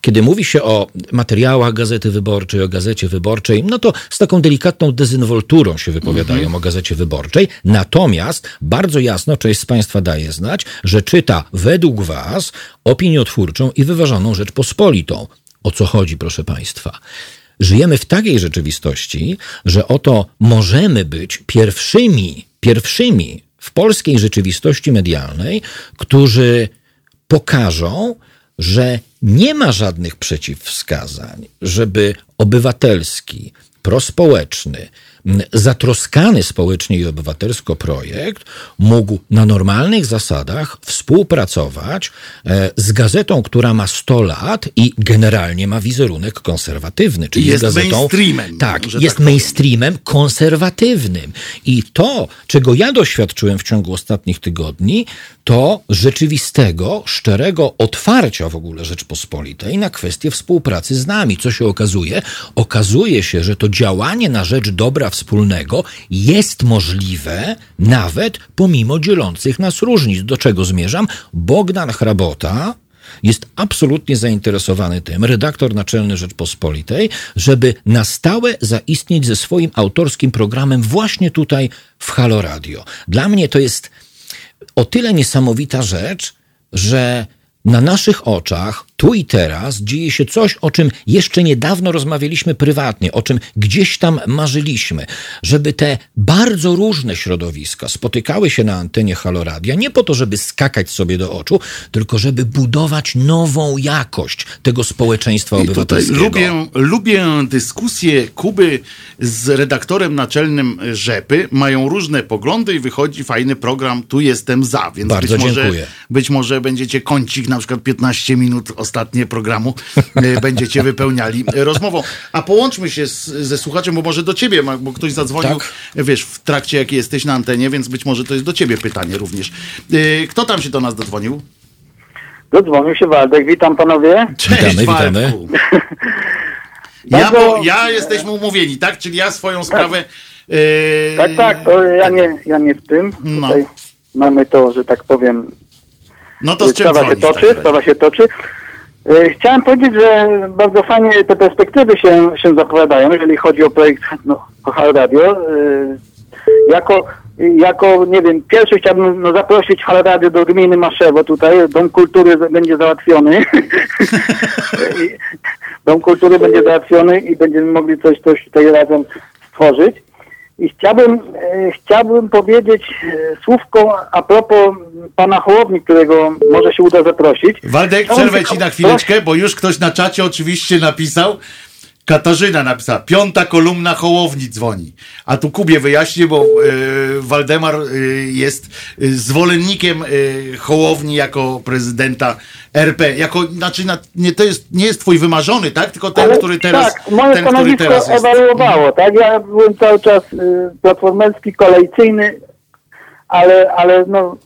kiedy mówi się o materiałach Gazety Wyborczej, o Gazecie Wyborczej, no to z taką delikatną dezynwolturą się wypowiadają -hmm. o Gazecie Wyborczej. Natomiast bardzo jasno część z Państwa daje znać, że czyta według Was opiniotwórczą i wyważoną Rzeczpospolitą. O co chodzi, proszę Państwa? Żyjemy w takiej rzeczywistości, że oto możemy być pierwszymi, pierwszymi w polskiej rzeczywistości medialnej, którzy pokażą, że nie ma żadnych przeciwwskazań, żeby obywatelski, prospołeczny, zatroskany społecznie i obywatelsko projekt mógł na normalnych zasadach współpracować e, z gazetą, która ma 100 lat i generalnie ma wizerunek konserwatywny, czyli jest gazetą. Mainstreamem, tak, jest tak mainstreamem konserwatywnym. I to, czego ja doświadczyłem w ciągu ostatnich tygodni, to rzeczywistego, szczerego otwarcia w ogóle Rzeczpospolitej na kwestię współpracy z nami. Co się okazuje? Okazuje się, że to działanie na rzecz dobra wspólnego jest możliwe nawet pomimo dzielących nas różnic. Do czego zmierzam? Bogdan Hrabota, jest absolutnie zainteresowany tym, redaktor naczelny Rzeczpospolitej, żeby na stałe zaistnieć ze swoim autorskim programem właśnie tutaj w Halo Radio. Dla mnie to jest o tyle niesamowita rzecz, że na naszych oczach, tu i teraz, dzieje się coś, o czym jeszcze niedawno rozmawialiśmy prywatnie, o czym gdzieś tam marzyliśmy, żeby te bardzo różne środowiska spotykały się na antenie Haloradia nie po to, żeby skakać sobie do oczu, tylko żeby budować nową jakość tego społeczeństwa I obywatelskiego. Lubię, lubię dyskusję Kuby z redaktorem naczelnym Rzepy. Mają różne poglądy i wychodzi fajny program Tu jestem za, więc bardzo być może, dziękuję. być może będziecie kącik na przykład 15 minut ostatnie programu e, będziecie wypełniali rozmową. A połączmy się z, ze słuchaczem, bo może do ciebie, bo ktoś zadzwonił, tak? wiesz, w trakcie jak jesteś na antenie, więc być może to jest do ciebie pytanie również. E, kto tam się do nas dodzwonił? Dodzwonił się Waldek, witam panowie. Cześć, witamy, witamy. Ja, bo, ja jesteśmy umówieni, tak? Czyli ja swoją sprawę. Yy... Tak, tak, to ja nie, ja nie w tym. No. Tutaj mamy to, że tak powiem, no to z czym sprawa się toczy, tak sprawa się toczy. E, chciałem powiedzieć, że bardzo fajnie te perspektywy się, się zapowiadają, jeżeli chodzi o projekt no, Hal Radio. E, jako, jako, nie wiem, pierwszy chciałbym no, zaprosić Hal Radio do gminy Maszewo tutaj. Dom Kultury będzie załatwiony. *laughs* Dom Kultury będzie załatwiony i będziemy mogli coś, coś tutaj razem stworzyć. I chciałbym, e, chciałbym powiedzieć e, słówko a propos pana Hołowni, którego może się uda zaprosić. Waldek, przerwę ci na chwileczkę, bo już ktoś na czacie oczywiście napisał. Katarzyna napisała, piąta kolumna Hołowni dzwoni. A tu Kubie wyjaśnię, bo e, Waldemar e, jest e, zwolennikiem Hołowni jako prezydenta RP. Jako, znaczy, na, nie, to jest, nie jest twój wymarzony, tak? Tylko ten, Ale który teraz, Tak, moje ten, który teraz jest. ewaluowało, tak? Ja byłem cały czas y, platformerski, kolejcyjny, ale, ale no,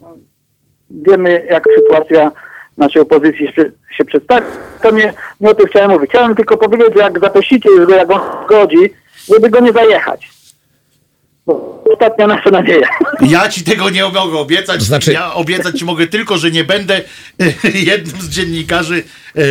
wiemy, jak sytuacja naszej opozycji się, się przedstawia. To nie, nie o tym chciałem mówić. Chciałem tylko powiedzieć, że jak zaprosicie już go, jak on zgodzi, żeby go nie zajechać. Bo ostatnia nasza nadzieja. Ja ci tego nie mogę obiecać. Znaczy- Ja obiecać ci mogę tylko, że nie będę e, *laughs* jednym z dziennikarzy e,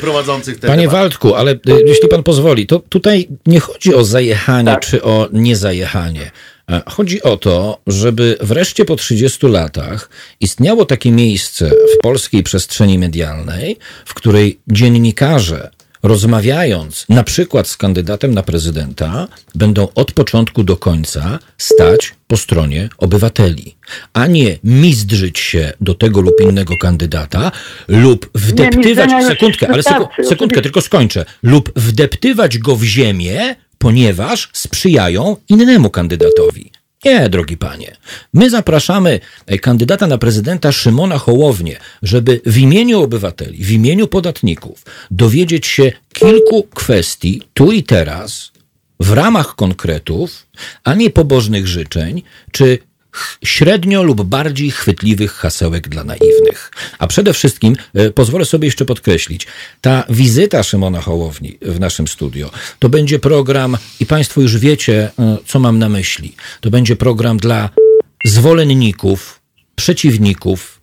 prowadzących ten Panie temat. Waldku, ale y, jeśli pan pozwoli, to tutaj nie chodzi o zajechanie Tak. czy o niezajechanie. E, Chodzi o to, żeby wreszcie po 30 latach istniało takie miejsce w polskiej przestrzeni medialnej, w której dziennikarze rozmawiając na przykład z kandydatem na prezydenta, będą od początku do końca stać po stronie obywateli, a nie mizdrzyć się do tego lub innego kandydata lub wdeptywać, już sekundkę, ale seku, sekundkę, tylko skończę, lub wdeptywać go w ziemię, ponieważ sprzyjają innemu kandydatowi. Nie, drogi panie. My zapraszamy e, kandydata na prezydenta Szymona Hołownię, żeby w imieniu obywateli, w imieniu podatników dowiedzieć się kilku kwestii tu i teraz, w ramach konkretów, a nie pobożnych życzeń, czy średnio lub bardziej chwytliwych hasełek dla naiwnych. A przede wszystkim e, pozwolę sobie jeszcze podkreślić, ta wizyta Szymona Hołowni w naszym studio to będzie program, i Państwo już wiecie, e, co mam na myśli. To będzie program dla zwolenników, przeciwników,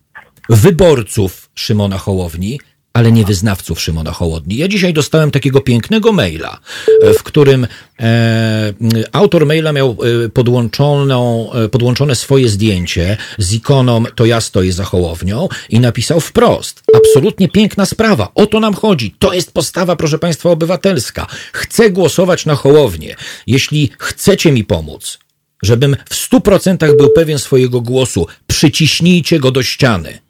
wyborców Szymona Hołowni, ale nie wyznawców Szymona Hołowni. Ja dzisiaj dostałem takiego pięknego maila, e, w którym e, autor maila miał e, podłączoną, e, podłączone swoje zdjęcie z ikoną to ja stoję za Hołownią i napisał wprost. Absolutnie piękna sprawa. O to nam chodzi. To jest postawa, proszę Państwa, obywatelska. Chcę głosować na Hołownię. Jeśli chcecie mi pomóc, żebym w stu procentach był pewien swojego głosu, przyciśnijcie go do ściany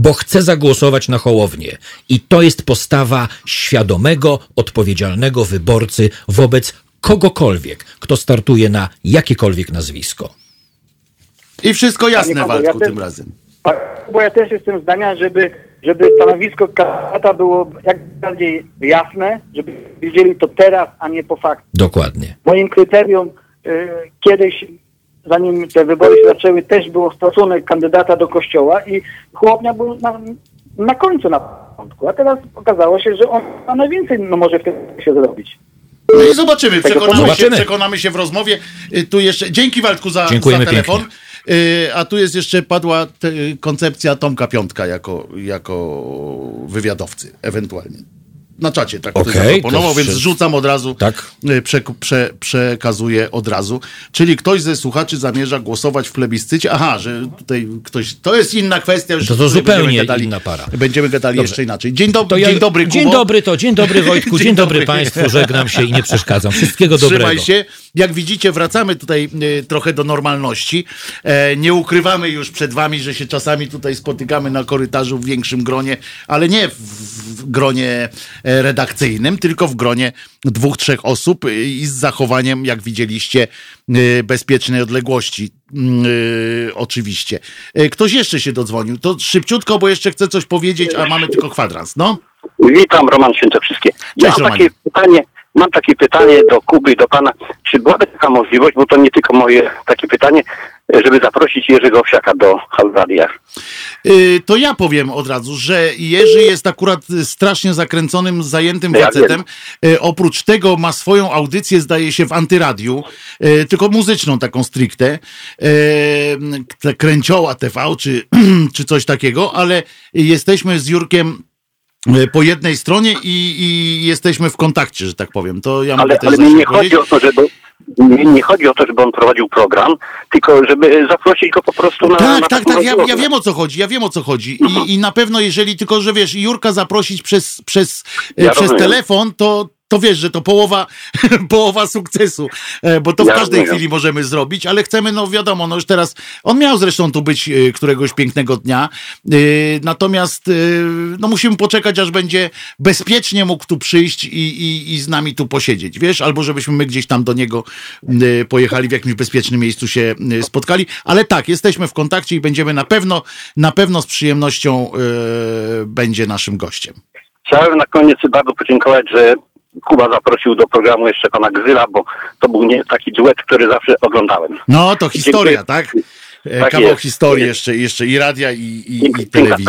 bo chcę zagłosować na Hołownię. I to jest postawa świadomego, odpowiedzialnego wyborcy wobec kogokolwiek, kto startuje na jakiekolwiek nazwisko. I wszystko jasne, Panie ja też- tym razem. Bo ja też jestem zdania, żeby, żeby stanowisko kandydata było jak bardziej jasne, żeby wiedzieli to teraz, a nie po fakcie. Dokładnie. Moim kryterium y, kiedyś, zanim te wybory się zaczęły, też było stosunek kandydata do kościoła i Chłopnia był na, na końcu na początku, a teraz okazało się, że on ma najwięcej no, może w tym się zrobić. No i zobaczymy, przekonamy się, Zobaczymy. przekonamy się w rozmowie. Y, Tu jeszcze, dzięki Waldku za, Dziękujemy za telefon. pięknie. Y, A tu jest jeszcze padła koncepcja Tomka Piątka jako, jako wywiadowcy, ewentualnie. Na czacie tak ktoś Okej, zaproponował, więc rzucam od razu, Tak. y, prze, prze, przekazuję od razu. Czyli ktoś ze słuchaczy zamierza głosować w plebiscycie. Aha, że tutaj ktoś, to jest inna kwestia. Już To to zupełnie gadali, inna para. Będziemy gadali Dobrze. jeszcze inaczej. Dzień, To ja- dzień dobry, Kubo. Dzień dobry to, dzień dobry *laughs* Wojtku, dzień, Dzień dobry, dobry. Państwu, żegnam się i nie przeszkadzam. Wszystkiego dobrego. Trzymaj się. Jak widzicie, wracamy tutaj y, trochę do normalności. E, nie ukrywamy już przed wami, że się czasami tutaj spotykamy na korytarzu w większym gronie, ale nie w, w gronie e, redakcyjnym, tylko w gronie dwóch, trzech osób i z zachowaniem, jak widzieliście, y, bezpiecznej odległości. Mm, y, oczywiście. E, Ktoś jeszcze się dodzwonił. To szybciutko, bo jeszcze chcę coś powiedzieć, a mamy tylko kwadrans. No. Witam, Roman Świętokrzyskie. Ja Cześć, mam Romanie. takie pytanie, mam takie pytanie do Kuby i do pana. Czy byłaby taka możliwość, bo to nie tylko moje takie pytanie, żeby zaprosić Jerzego Owsiaka do Halradia? Y, To ja powiem od razu, że Jerzy jest akurat strasznie zakręconym, zajętym Ja facetem. Y, Oprócz tego ma swoją audycję, zdaje się, w antyradiu, y, tylko muzyczną taką stricte. Te Kręcioła TV czy, *clears throat* czy coś takiego, ale jesteśmy z Jurkiem po jednej stronie i, i jesteśmy w kontakcie, że tak powiem. To ja mogę Ale, też ale mi nie chodzi o to, żeby nie, nie chodzi o to, żeby on prowadził program, tylko żeby zaprosić go po prostu na Tak, na tak, tak, ja, ja wiem o co chodzi, ja wiem o co chodzi. I, i na pewno jeżeli tylko, że wiesz, Jurka zaprosić przez, przez, Ja przez rozumiem. telefon, to to wiesz, że to połowa, *laughs* połowa sukcesu, e, bo to w każdej chwili możemy zrobić, ale chcemy, no wiadomo, no już teraz, on miał zresztą tu być e, któregoś pięknego dnia, e, natomiast no musimy poczekać, aż będzie bezpiecznie mógł tu przyjść i, i, i z nami tu posiedzieć, wiesz, albo żebyśmy my gdzieś tam do niego pojechali, w jakimś bezpiecznym miejscu się spotkali, ale tak, jesteśmy w kontakcie i będziemy na pewno, na pewno z przyjemnością będzie naszym gościem. Chciałem na koniec bardzo podziękować, że Kuba zaprosił do programu jeszcze pana Gzyla, bo to był nie taki duet, który zawsze oglądałem. No, to historia, Dziękuję. tak? E, tak Kawał jest. historii jeszcze, jeszcze i radia, i, i, i telewizji.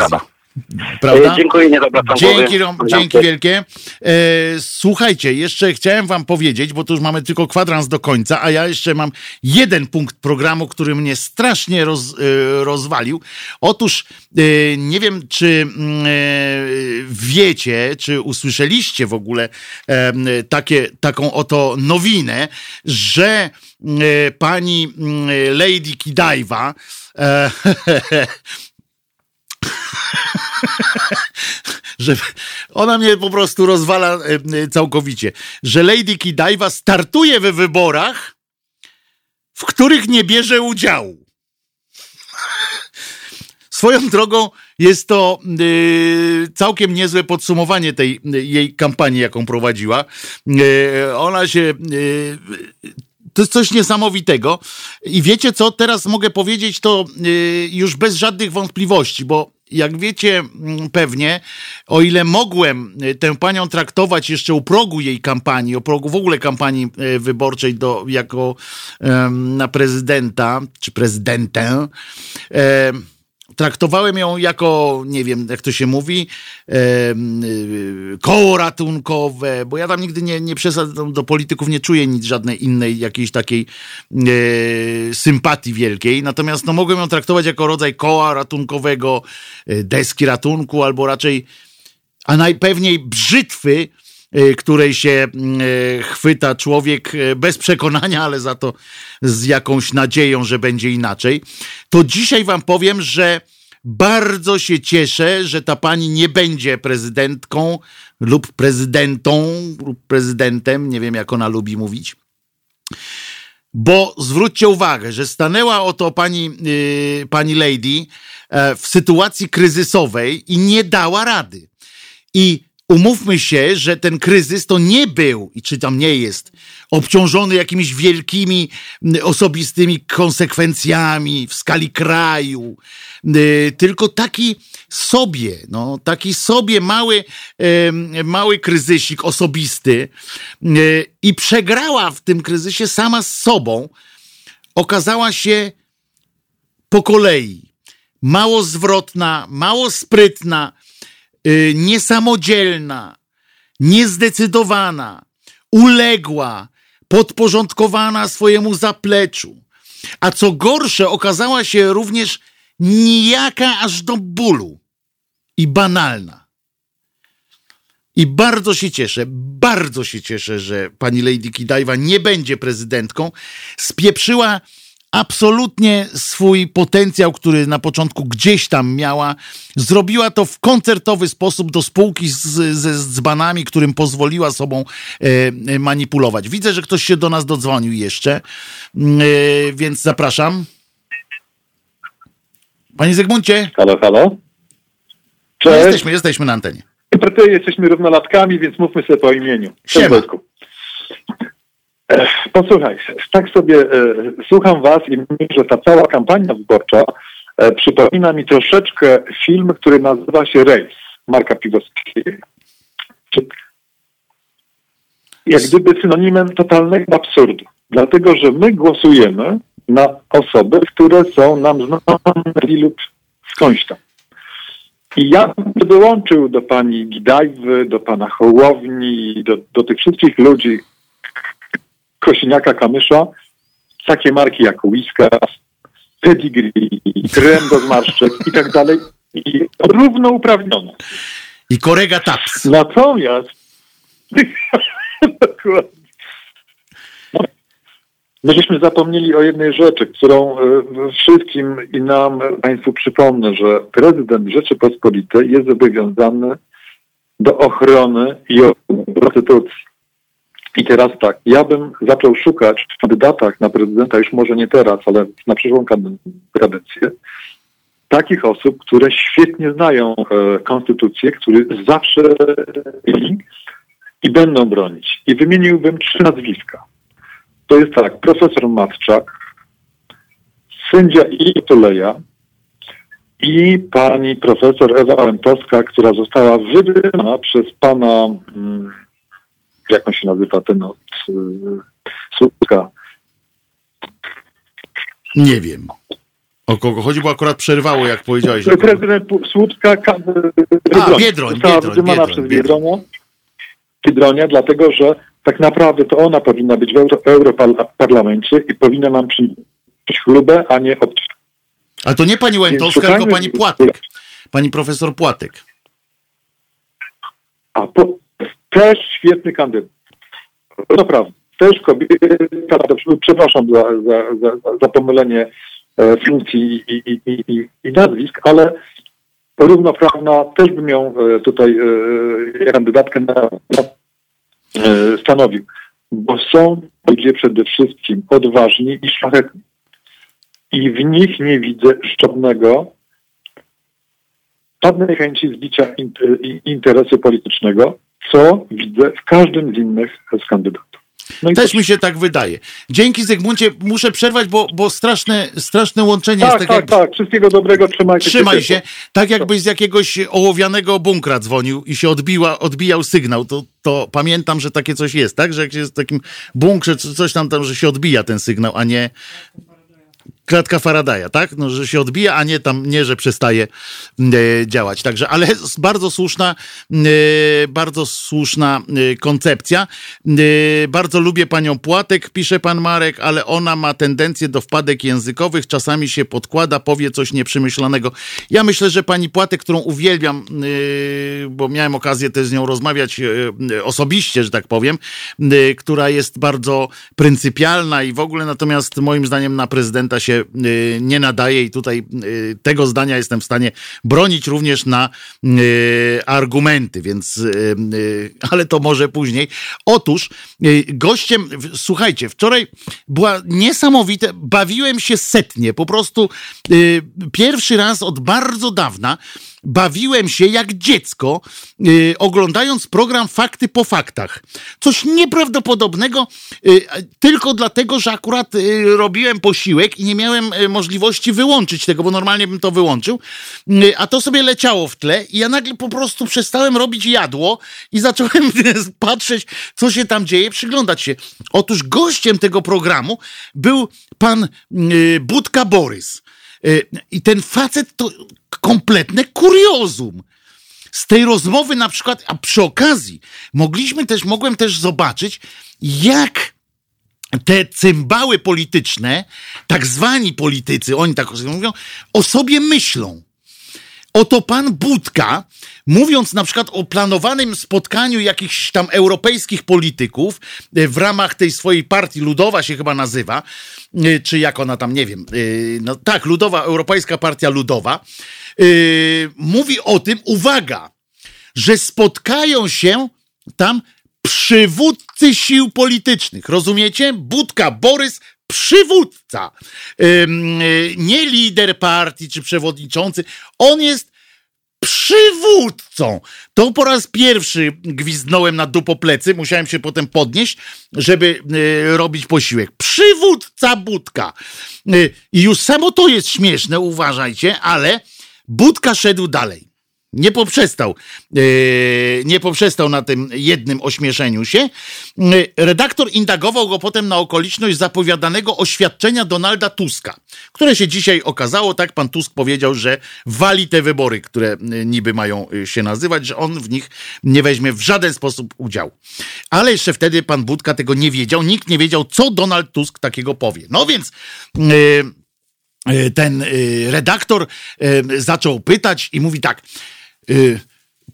Prawda? E, dziękuję, nie Dzięki, dzięki wielkie. E, słuchajcie, jeszcze chciałem wam powiedzieć, bo tu już mamy tylko kwadrans do końca, a ja jeszcze mam jeden punkt programu, który mnie strasznie roz, e, rozwalił. Otóż e, nie wiem, czy mm, e, wiecie, czy usłyszeliście w ogóle e, takie, taką oto nowinę, że pani mm, Lady Kidaiwa *laughs* *laughs* że ona mnie po prostu rozwala e, e, całkowicie, że Lady Kidaiwa startuje we wyborach, w których nie bierze udziału. Swoją drogą jest to y, całkiem niezłe podsumowanie tej jej kampanii, jaką prowadziła. Ona się to jest coś niesamowitego. I wiecie co, teraz mogę powiedzieć to już bez żadnych wątpliwości, bo jak wiecie mm, pewnie, o ile mogłem e, tę panią traktować jeszcze u progu jej kampanii, o progu w ogóle kampanii e, wyborczej do, jako na prezydenta, czy prezydentę, traktowałem ją jako, nie wiem jak to się mówi, e, koło ratunkowe, bo ja tam nigdy nie, nie przesadzam do polityków, nie czuję nic, żadnej innej jakiejś takiej e, sympatii wielkiej. Natomiast no, mogłem ją traktować jako rodzaj koła ratunkowego, e, deski ratunku, albo raczej, a najpewniej brzytwy, której się e, chwyta człowiek e, bez przekonania, ale za to z jakąś nadzieją, że będzie inaczej, to dzisiaj wam powiem, że bardzo się cieszę, że ta pani nie będzie prezydentką lub prezydentą lub prezydentem, nie wiem jak ona lubi mówić. Bo zwróćcie uwagę, że stanęła oto pani, yy, pani lady e, w sytuacji kryzysowej i nie dała rady. I umówmy się, że ten kryzys to nie był, i czy tam nie jest, obciążony jakimiś wielkimi osobistymi konsekwencjami w skali kraju, tylko taki sobie, no, taki sobie mały, mały kryzysik osobisty i przegrała w tym kryzysie sama z sobą, okazała się po kolei mało zwrotna, mało sprytna, niesamodzielna, niezdecydowana, uległa, podporządkowana swojemu zapleczu. A co gorsze, okazała się również nijaka aż do bólu i banalna. I bardzo się cieszę, bardzo się cieszę, że pani Lady Kidaiwa nie będzie prezydentką. Spieprzyła absolutnie swój potencjał, który na początku gdzieś tam miała, zrobiła to w koncertowy sposób do spółki z, ze dzbanami, którym pozwoliła sobą e, manipulować. Widzę, że ktoś się do nas dodzwonił jeszcze, e, więc zapraszam. Panie Zygmuncie. Halo, halo. Cześć. No jesteśmy, jesteśmy na antenie. Jesteśmy równolatkami, więc mówmy sobie po imieniu. Siema. Posłuchaj, tak sobie e, słucham was i myślę, że ta cała kampania wyborcza e, przypomina mi troszeczkę film, który nazywa się Rejs Marka Piwowskiego. Jak gdyby synonimem totalnego absurdu. Dlatego, że my głosujemy na osoby, które są nam znane lub skądś tam. I ja bym dołączył do pani Gidajwy, do pana Hołowni, do, do tych wszystkich ludzi, Kosiniaka Kamysza, takie marki jak Whiskas, Pedigree, krem do zmarszczek i tak dalej, i równouprawnione. I korega taps. Natomiast *laughs* dokładnie. My żeśmy zapomnieli o jednej rzeczy, którą e, wszystkim i nam, Państwu przypomnę, że prezydent Rzeczypospolitej jest zobowiązany do ochrony i konstytucji. I teraz tak, ja bym zaczął szukać w kandydatach na prezydenta, już może nie teraz, ale na przyszłą kadencję, takich osób, które świetnie znają e, konstytucję, które zawsze byli i będą bronić. I wymieniłbym trzy nazwiska. To jest tak, profesor Matczak, sędzia I. Tuleja i pani profesor Ewa Łętowska, która została wybrana przez pana, mm, jak on się nazywa ten od y, Słupska? Nie wiem. O kogo chodzi, bo akurat przerwało, jak powiedziałeś. Prezydent Słupska, A, Biedroń, Biedroń, Biedroń, przez Biedroń. Biedronia, dlatego że tak naprawdę to ona powinna być w Euro, Europarlamencie i powinna nam przynieść chlubę, a nie od... Ale to nie pani Łętowska, tylko pani Płatek. Pani profesor Płatek. A po, też świetny kandydat. Naprawdę. Też kobieta, przepraszam za, za, za, za pomylenie e, funkcji i, i, i, i, nazwisk, ale równoprawna też bym ją e, tutaj e, kandydatkę na, stanowił. Bo są ludzie przede wszystkim odważni i szlachetni. I w nich nie widzę żadnego żadnej chęci zbicia interesu politycznego, co widzę w każdym z innych z kandydatów. No Też to- mi się tak wydaje. Dzięki Zygmuncie, muszę przerwać, bo, bo straszne, straszne łączenie jest tak, tak, tak, jak... tak. Wszystkiego dobrego, trzymajcie Trzymaj się, tak jakbyś z jakiegoś ołowianego bunkra dzwonił i się odbiła, odbijał sygnał, to, to pamiętam, że takie coś jest, tak? Że jak się jest w takim bunkrze, czy coś tam, tam, że się odbija ten sygnał, a nie klatka Faradaya, tak? No, że się odbija, a nie tam, nie, że przestaje e, działać. Także, ale bardzo słuszna, e, bardzo słuszna e, koncepcja. E, bardzo lubię panią Płatek, pisze pan Marek, ale ona ma tendencję do wpadek językowych, czasami się podkłada, powie coś nieprzemyślanego. Ja myślę, że pani Płatek, którą uwielbiam, e, bo miałem okazję też z nią rozmawiać e, osobiście, że tak powiem, która jest bardzo pryncypialna i w ogóle natomiast moim zdaniem na prezydenta się y, nie nadaje i tutaj y, tego zdania jestem w stanie bronić również na y, argumenty, więc ale to może później. Otóż gościem, słuchajcie, wczoraj była niesamowite, bawiłem się setnie, po prostu pierwszy raz od bardzo dawna bawiłem się jak dziecko, y, oglądając program Fakty po faktach. Coś nieprawdopodobnego, y, tylko dlatego, że akurat y, robiłem posiłek i nie miałem y, możliwości wyłączyć tego, bo normalnie bym to wyłączył, y, a to sobie leciało w tle i ja nagle po prostu przestałem robić jadło i zacząłem *laughs* patrzeć, co się tam dzieje, przyglądać się. Otóż gościem tego programu był pan y, Budka Borys. Y, I ten facet to kompletne kuriozum. Z tej rozmowy na przykład, a przy okazji mogliśmy też, mogłem też zobaczyć, jak te cymbały polityczne, tak zwani politycy, oni tak mówią, o sobie myślą. Oto pan Budka, mówiąc na przykład o planowanym spotkaniu jakichś tam europejskich polityków e, w ramach tej swojej partii, Ludowa się chyba nazywa, e, czy jak ona tam, nie wiem, e, no tak, Ludowa, Europejska Partia Ludowa, mówi o tym, uwaga, że spotkają się tam przywódcy sił politycznych. Rozumiecie? Budka Borys, przywódca. Nie lider partii czy przewodniczący. On jest przywódcą. To po raz pierwszy gwizdnąłem na dupoplecy, musiałem się potem podnieść, żeby y, robić posiłek. Przywódca Budka. Y, I już samo to jest śmieszne, uważajcie, ale Budka szedł dalej. Nie poprzestał, yy, nie poprzestał na tym jednym ośmieszeniu się. Yy, redaktor indagował go potem na okoliczność zapowiadanego oświadczenia Donalda Tuska, które się dzisiaj okazało, tak pan Tusk powiedział, że wali te wybory, które yy, niby mają się nazywać, że on w nich nie weźmie w żaden sposób udziału. Ale jeszcze wtedy pan Budka tego nie wiedział, nikt nie wiedział, co Donald Tusk takiego powie. No więc... Ten redaktor zaczął pytać i mówi tak,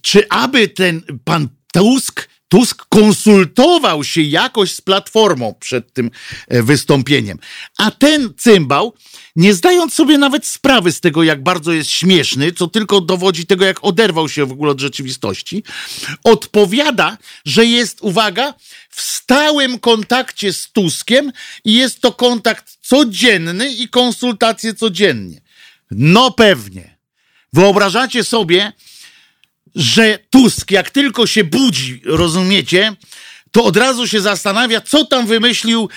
czy aby ten pan Tusk Tusk konsultował się jakoś z platformą przed tym e, wystąpieniem. A ten cymbał, nie zdając sobie nawet sprawy z tego, jak bardzo jest śmieszny, co tylko dowodzi tego, jak oderwał się w ogóle od rzeczywistości, odpowiada, że jest, uwaga, w stałym kontakcie z Tuskiem i jest to kontakt codzienny i konsultacje codziennie. No pewnie. Wyobrażacie sobie, że Tusk, jak tylko się budzi, rozumiecie, to od razu się zastanawia, co tam wymyślił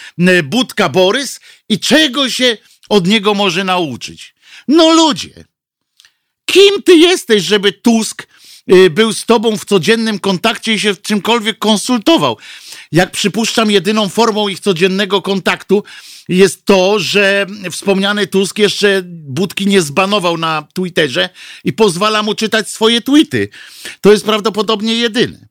Budka Borys i czego się od niego może nauczyć. No ludzie, kim ty jesteś, żeby Tusk y, był z tobą w codziennym kontakcie i się w czymkolwiek konsultował? Jak przypuszczam, jedyną formą ich codziennego kontaktu jest to, że wspomniany Tusk jeszcze Budki nie zbanował na Twitterze i pozwala mu czytać swoje tweety. To jest prawdopodobnie jedyne.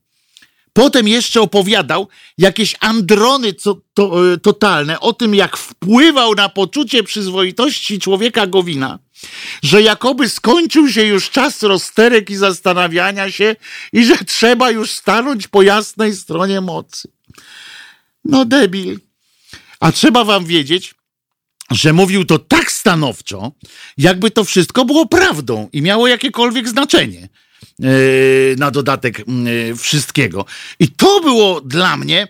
Potem jeszcze opowiadał jakieś androny co, to, e, totalne o tym, jak wpływał na poczucie przyzwoitości człowieka Gowina, że jakoby skończył się już czas rozterek i zastanawiania się i że trzeba już stanąć po jasnej stronie mocy. No debil. A trzeba wam wiedzieć, że mówił to tak stanowczo, jakby to wszystko było prawdą i miało jakiekolwiek znaczenie yy, na dodatek yy, wszystkiego. I to było dla mnie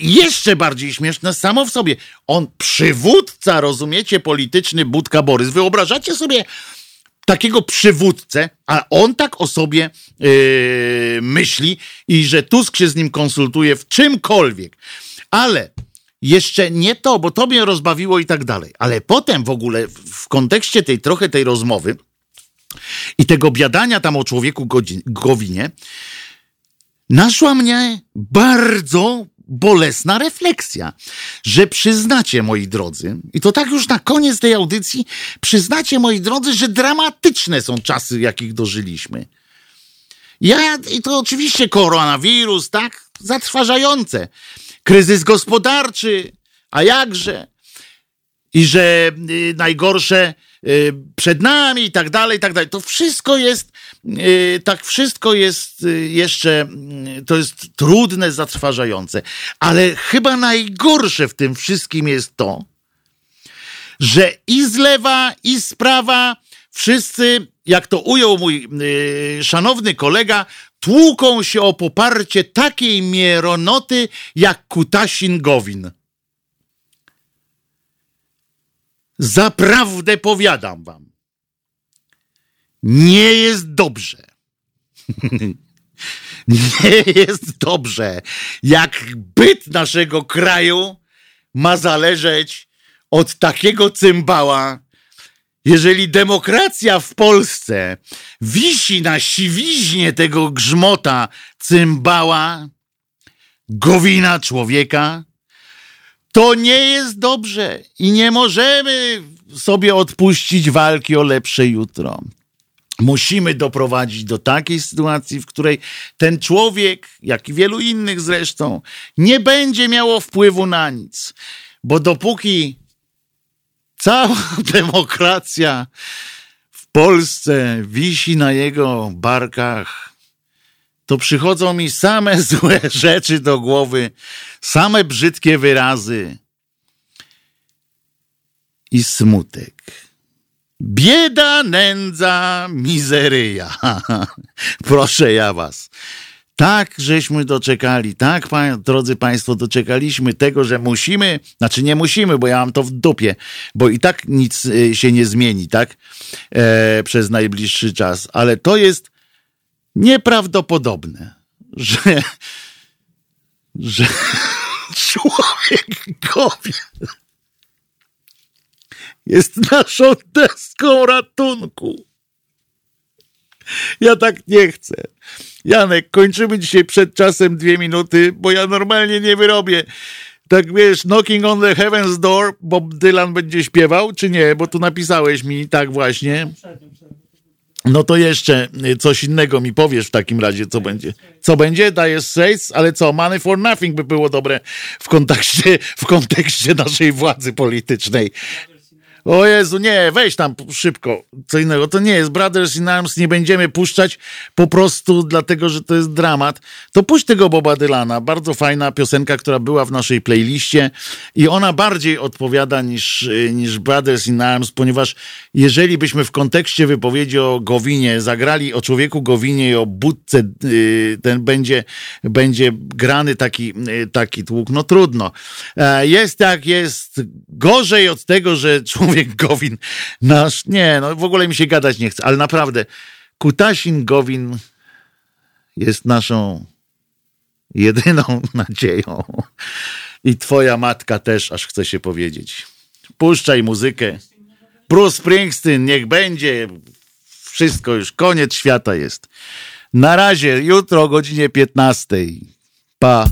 jeszcze bardziej śmieszne samo w sobie. On przywódca, rozumiecie, polityczny Budka Borys. Wyobrażacie sobie takiego przywódcę, a on tak o sobie yy, myśli i że Tusk się z nim konsultuje w czymkolwiek. Ale jeszcze nie to, bo to mnie rozbawiło i tak dalej. Ale potem w ogóle w kontekście tej trochę tej rozmowy i tego biadania tam o człowieku Gowinie, naszła mnie bardzo bolesna refleksja, że przyznacie, moi drodzy, i to tak już na koniec tej audycji, przyznacie, moi drodzy, że dramatyczne są czasy, jakich dożyliśmy. Ja, i to oczywiście koronawirus, tak? Zatrważające kryzys gospodarczy, a jakże? I że y, najgorsze y, przed nami i tak dalej, i tak dalej. To wszystko jest, y, tak wszystko jest jeszcze, to jest trudne, zatrważające. Ale chyba najgorsze w tym wszystkim jest to, że i z lewa, i z prawa wszyscy, jak to ujął mój szanowny kolega, tłuką się o poparcie takiej mieronoty jak Kutasin Gowin. Zaprawdę powiadam wam, nie jest dobrze. *laughs* nie jest dobrze, jak byt naszego kraju ma zależeć od takiego cymbała, jeżeli demokracja w Polsce wisi na siwiźnie tego grzmota cymbała, gowina człowieka, to nie jest dobrze i nie możemy sobie odpuścić walki o lepsze jutro. Musimy doprowadzić do takiej sytuacji, w której ten człowiek, jak i wielu innych zresztą, nie będzie miało wpływu na nic. Bo dopóki Cała *laughs* demokracja w Polsce wisi na jego barkach. To przychodzą mi same *laughs* złe rzeczy do głowy, same brzydkie wyrazy i smutek. Bieda, nędza, mizeryja. *laughs* Proszę ja was. Tak, żeśmy doczekali, tak, drodzy Państwo, doczekaliśmy tego, że musimy, znaczy nie musimy, bo ja mam to w dupie, bo i tak nic y, się nie zmieni, tak, e, przez najbliższy czas, ale to jest nieprawdopodobne, że, że *laughs* człowiek gowie jest naszą deską ratunku. Ja tak nie chcę. Janek, kończymy dzisiaj przed czasem dwie minuty, bo ja normalnie nie wyrobię. Tak wiesz, Knocking on the Heaven's Door, Bob Dylan będzie śpiewał, czy nie? Bo tu napisałeś mi tak właśnie. No to jeszcze coś innego mi powiesz w takim razie, co będzie. Co będzie? Dajesz Straits, ale co? Money for nothing by było dobre w kontekście, w kontekście naszej władzy politycznej. O Jezu, nie, weź tam szybko co innego. To nie jest Brothers in Arms, nie będziemy puszczać po prostu dlatego, że to jest dramat. To puść tego Boba Dylana. Bardzo fajna piosenka, która była w naszej playliście i ona bardziej odpowiada niż, niż Brothers in Arms, ponieważ jeżeli byśmy w kontekście wypowiedzi o Gowinie zagrali o człowieku Gowinie i o budce, y, ten będzie, będzie grany taki, y, taki tłuk, no trudno. E, jest jak jest, gorzej od tego, że człowiek człowiek Gowin nasz. Nie, no w ogóle mi się gadać nie chce, ale naprawdę Kutasin Gowin jest naszą jedyną *laughs* nadzieją. I twoja matka też, aż chce się powiedzieć. Puszczaj muzykę. Bruce Springsteen, niech będzie. Wszystko już, koniec świata jest. Na razie, jutro o godzinie 15. Pa.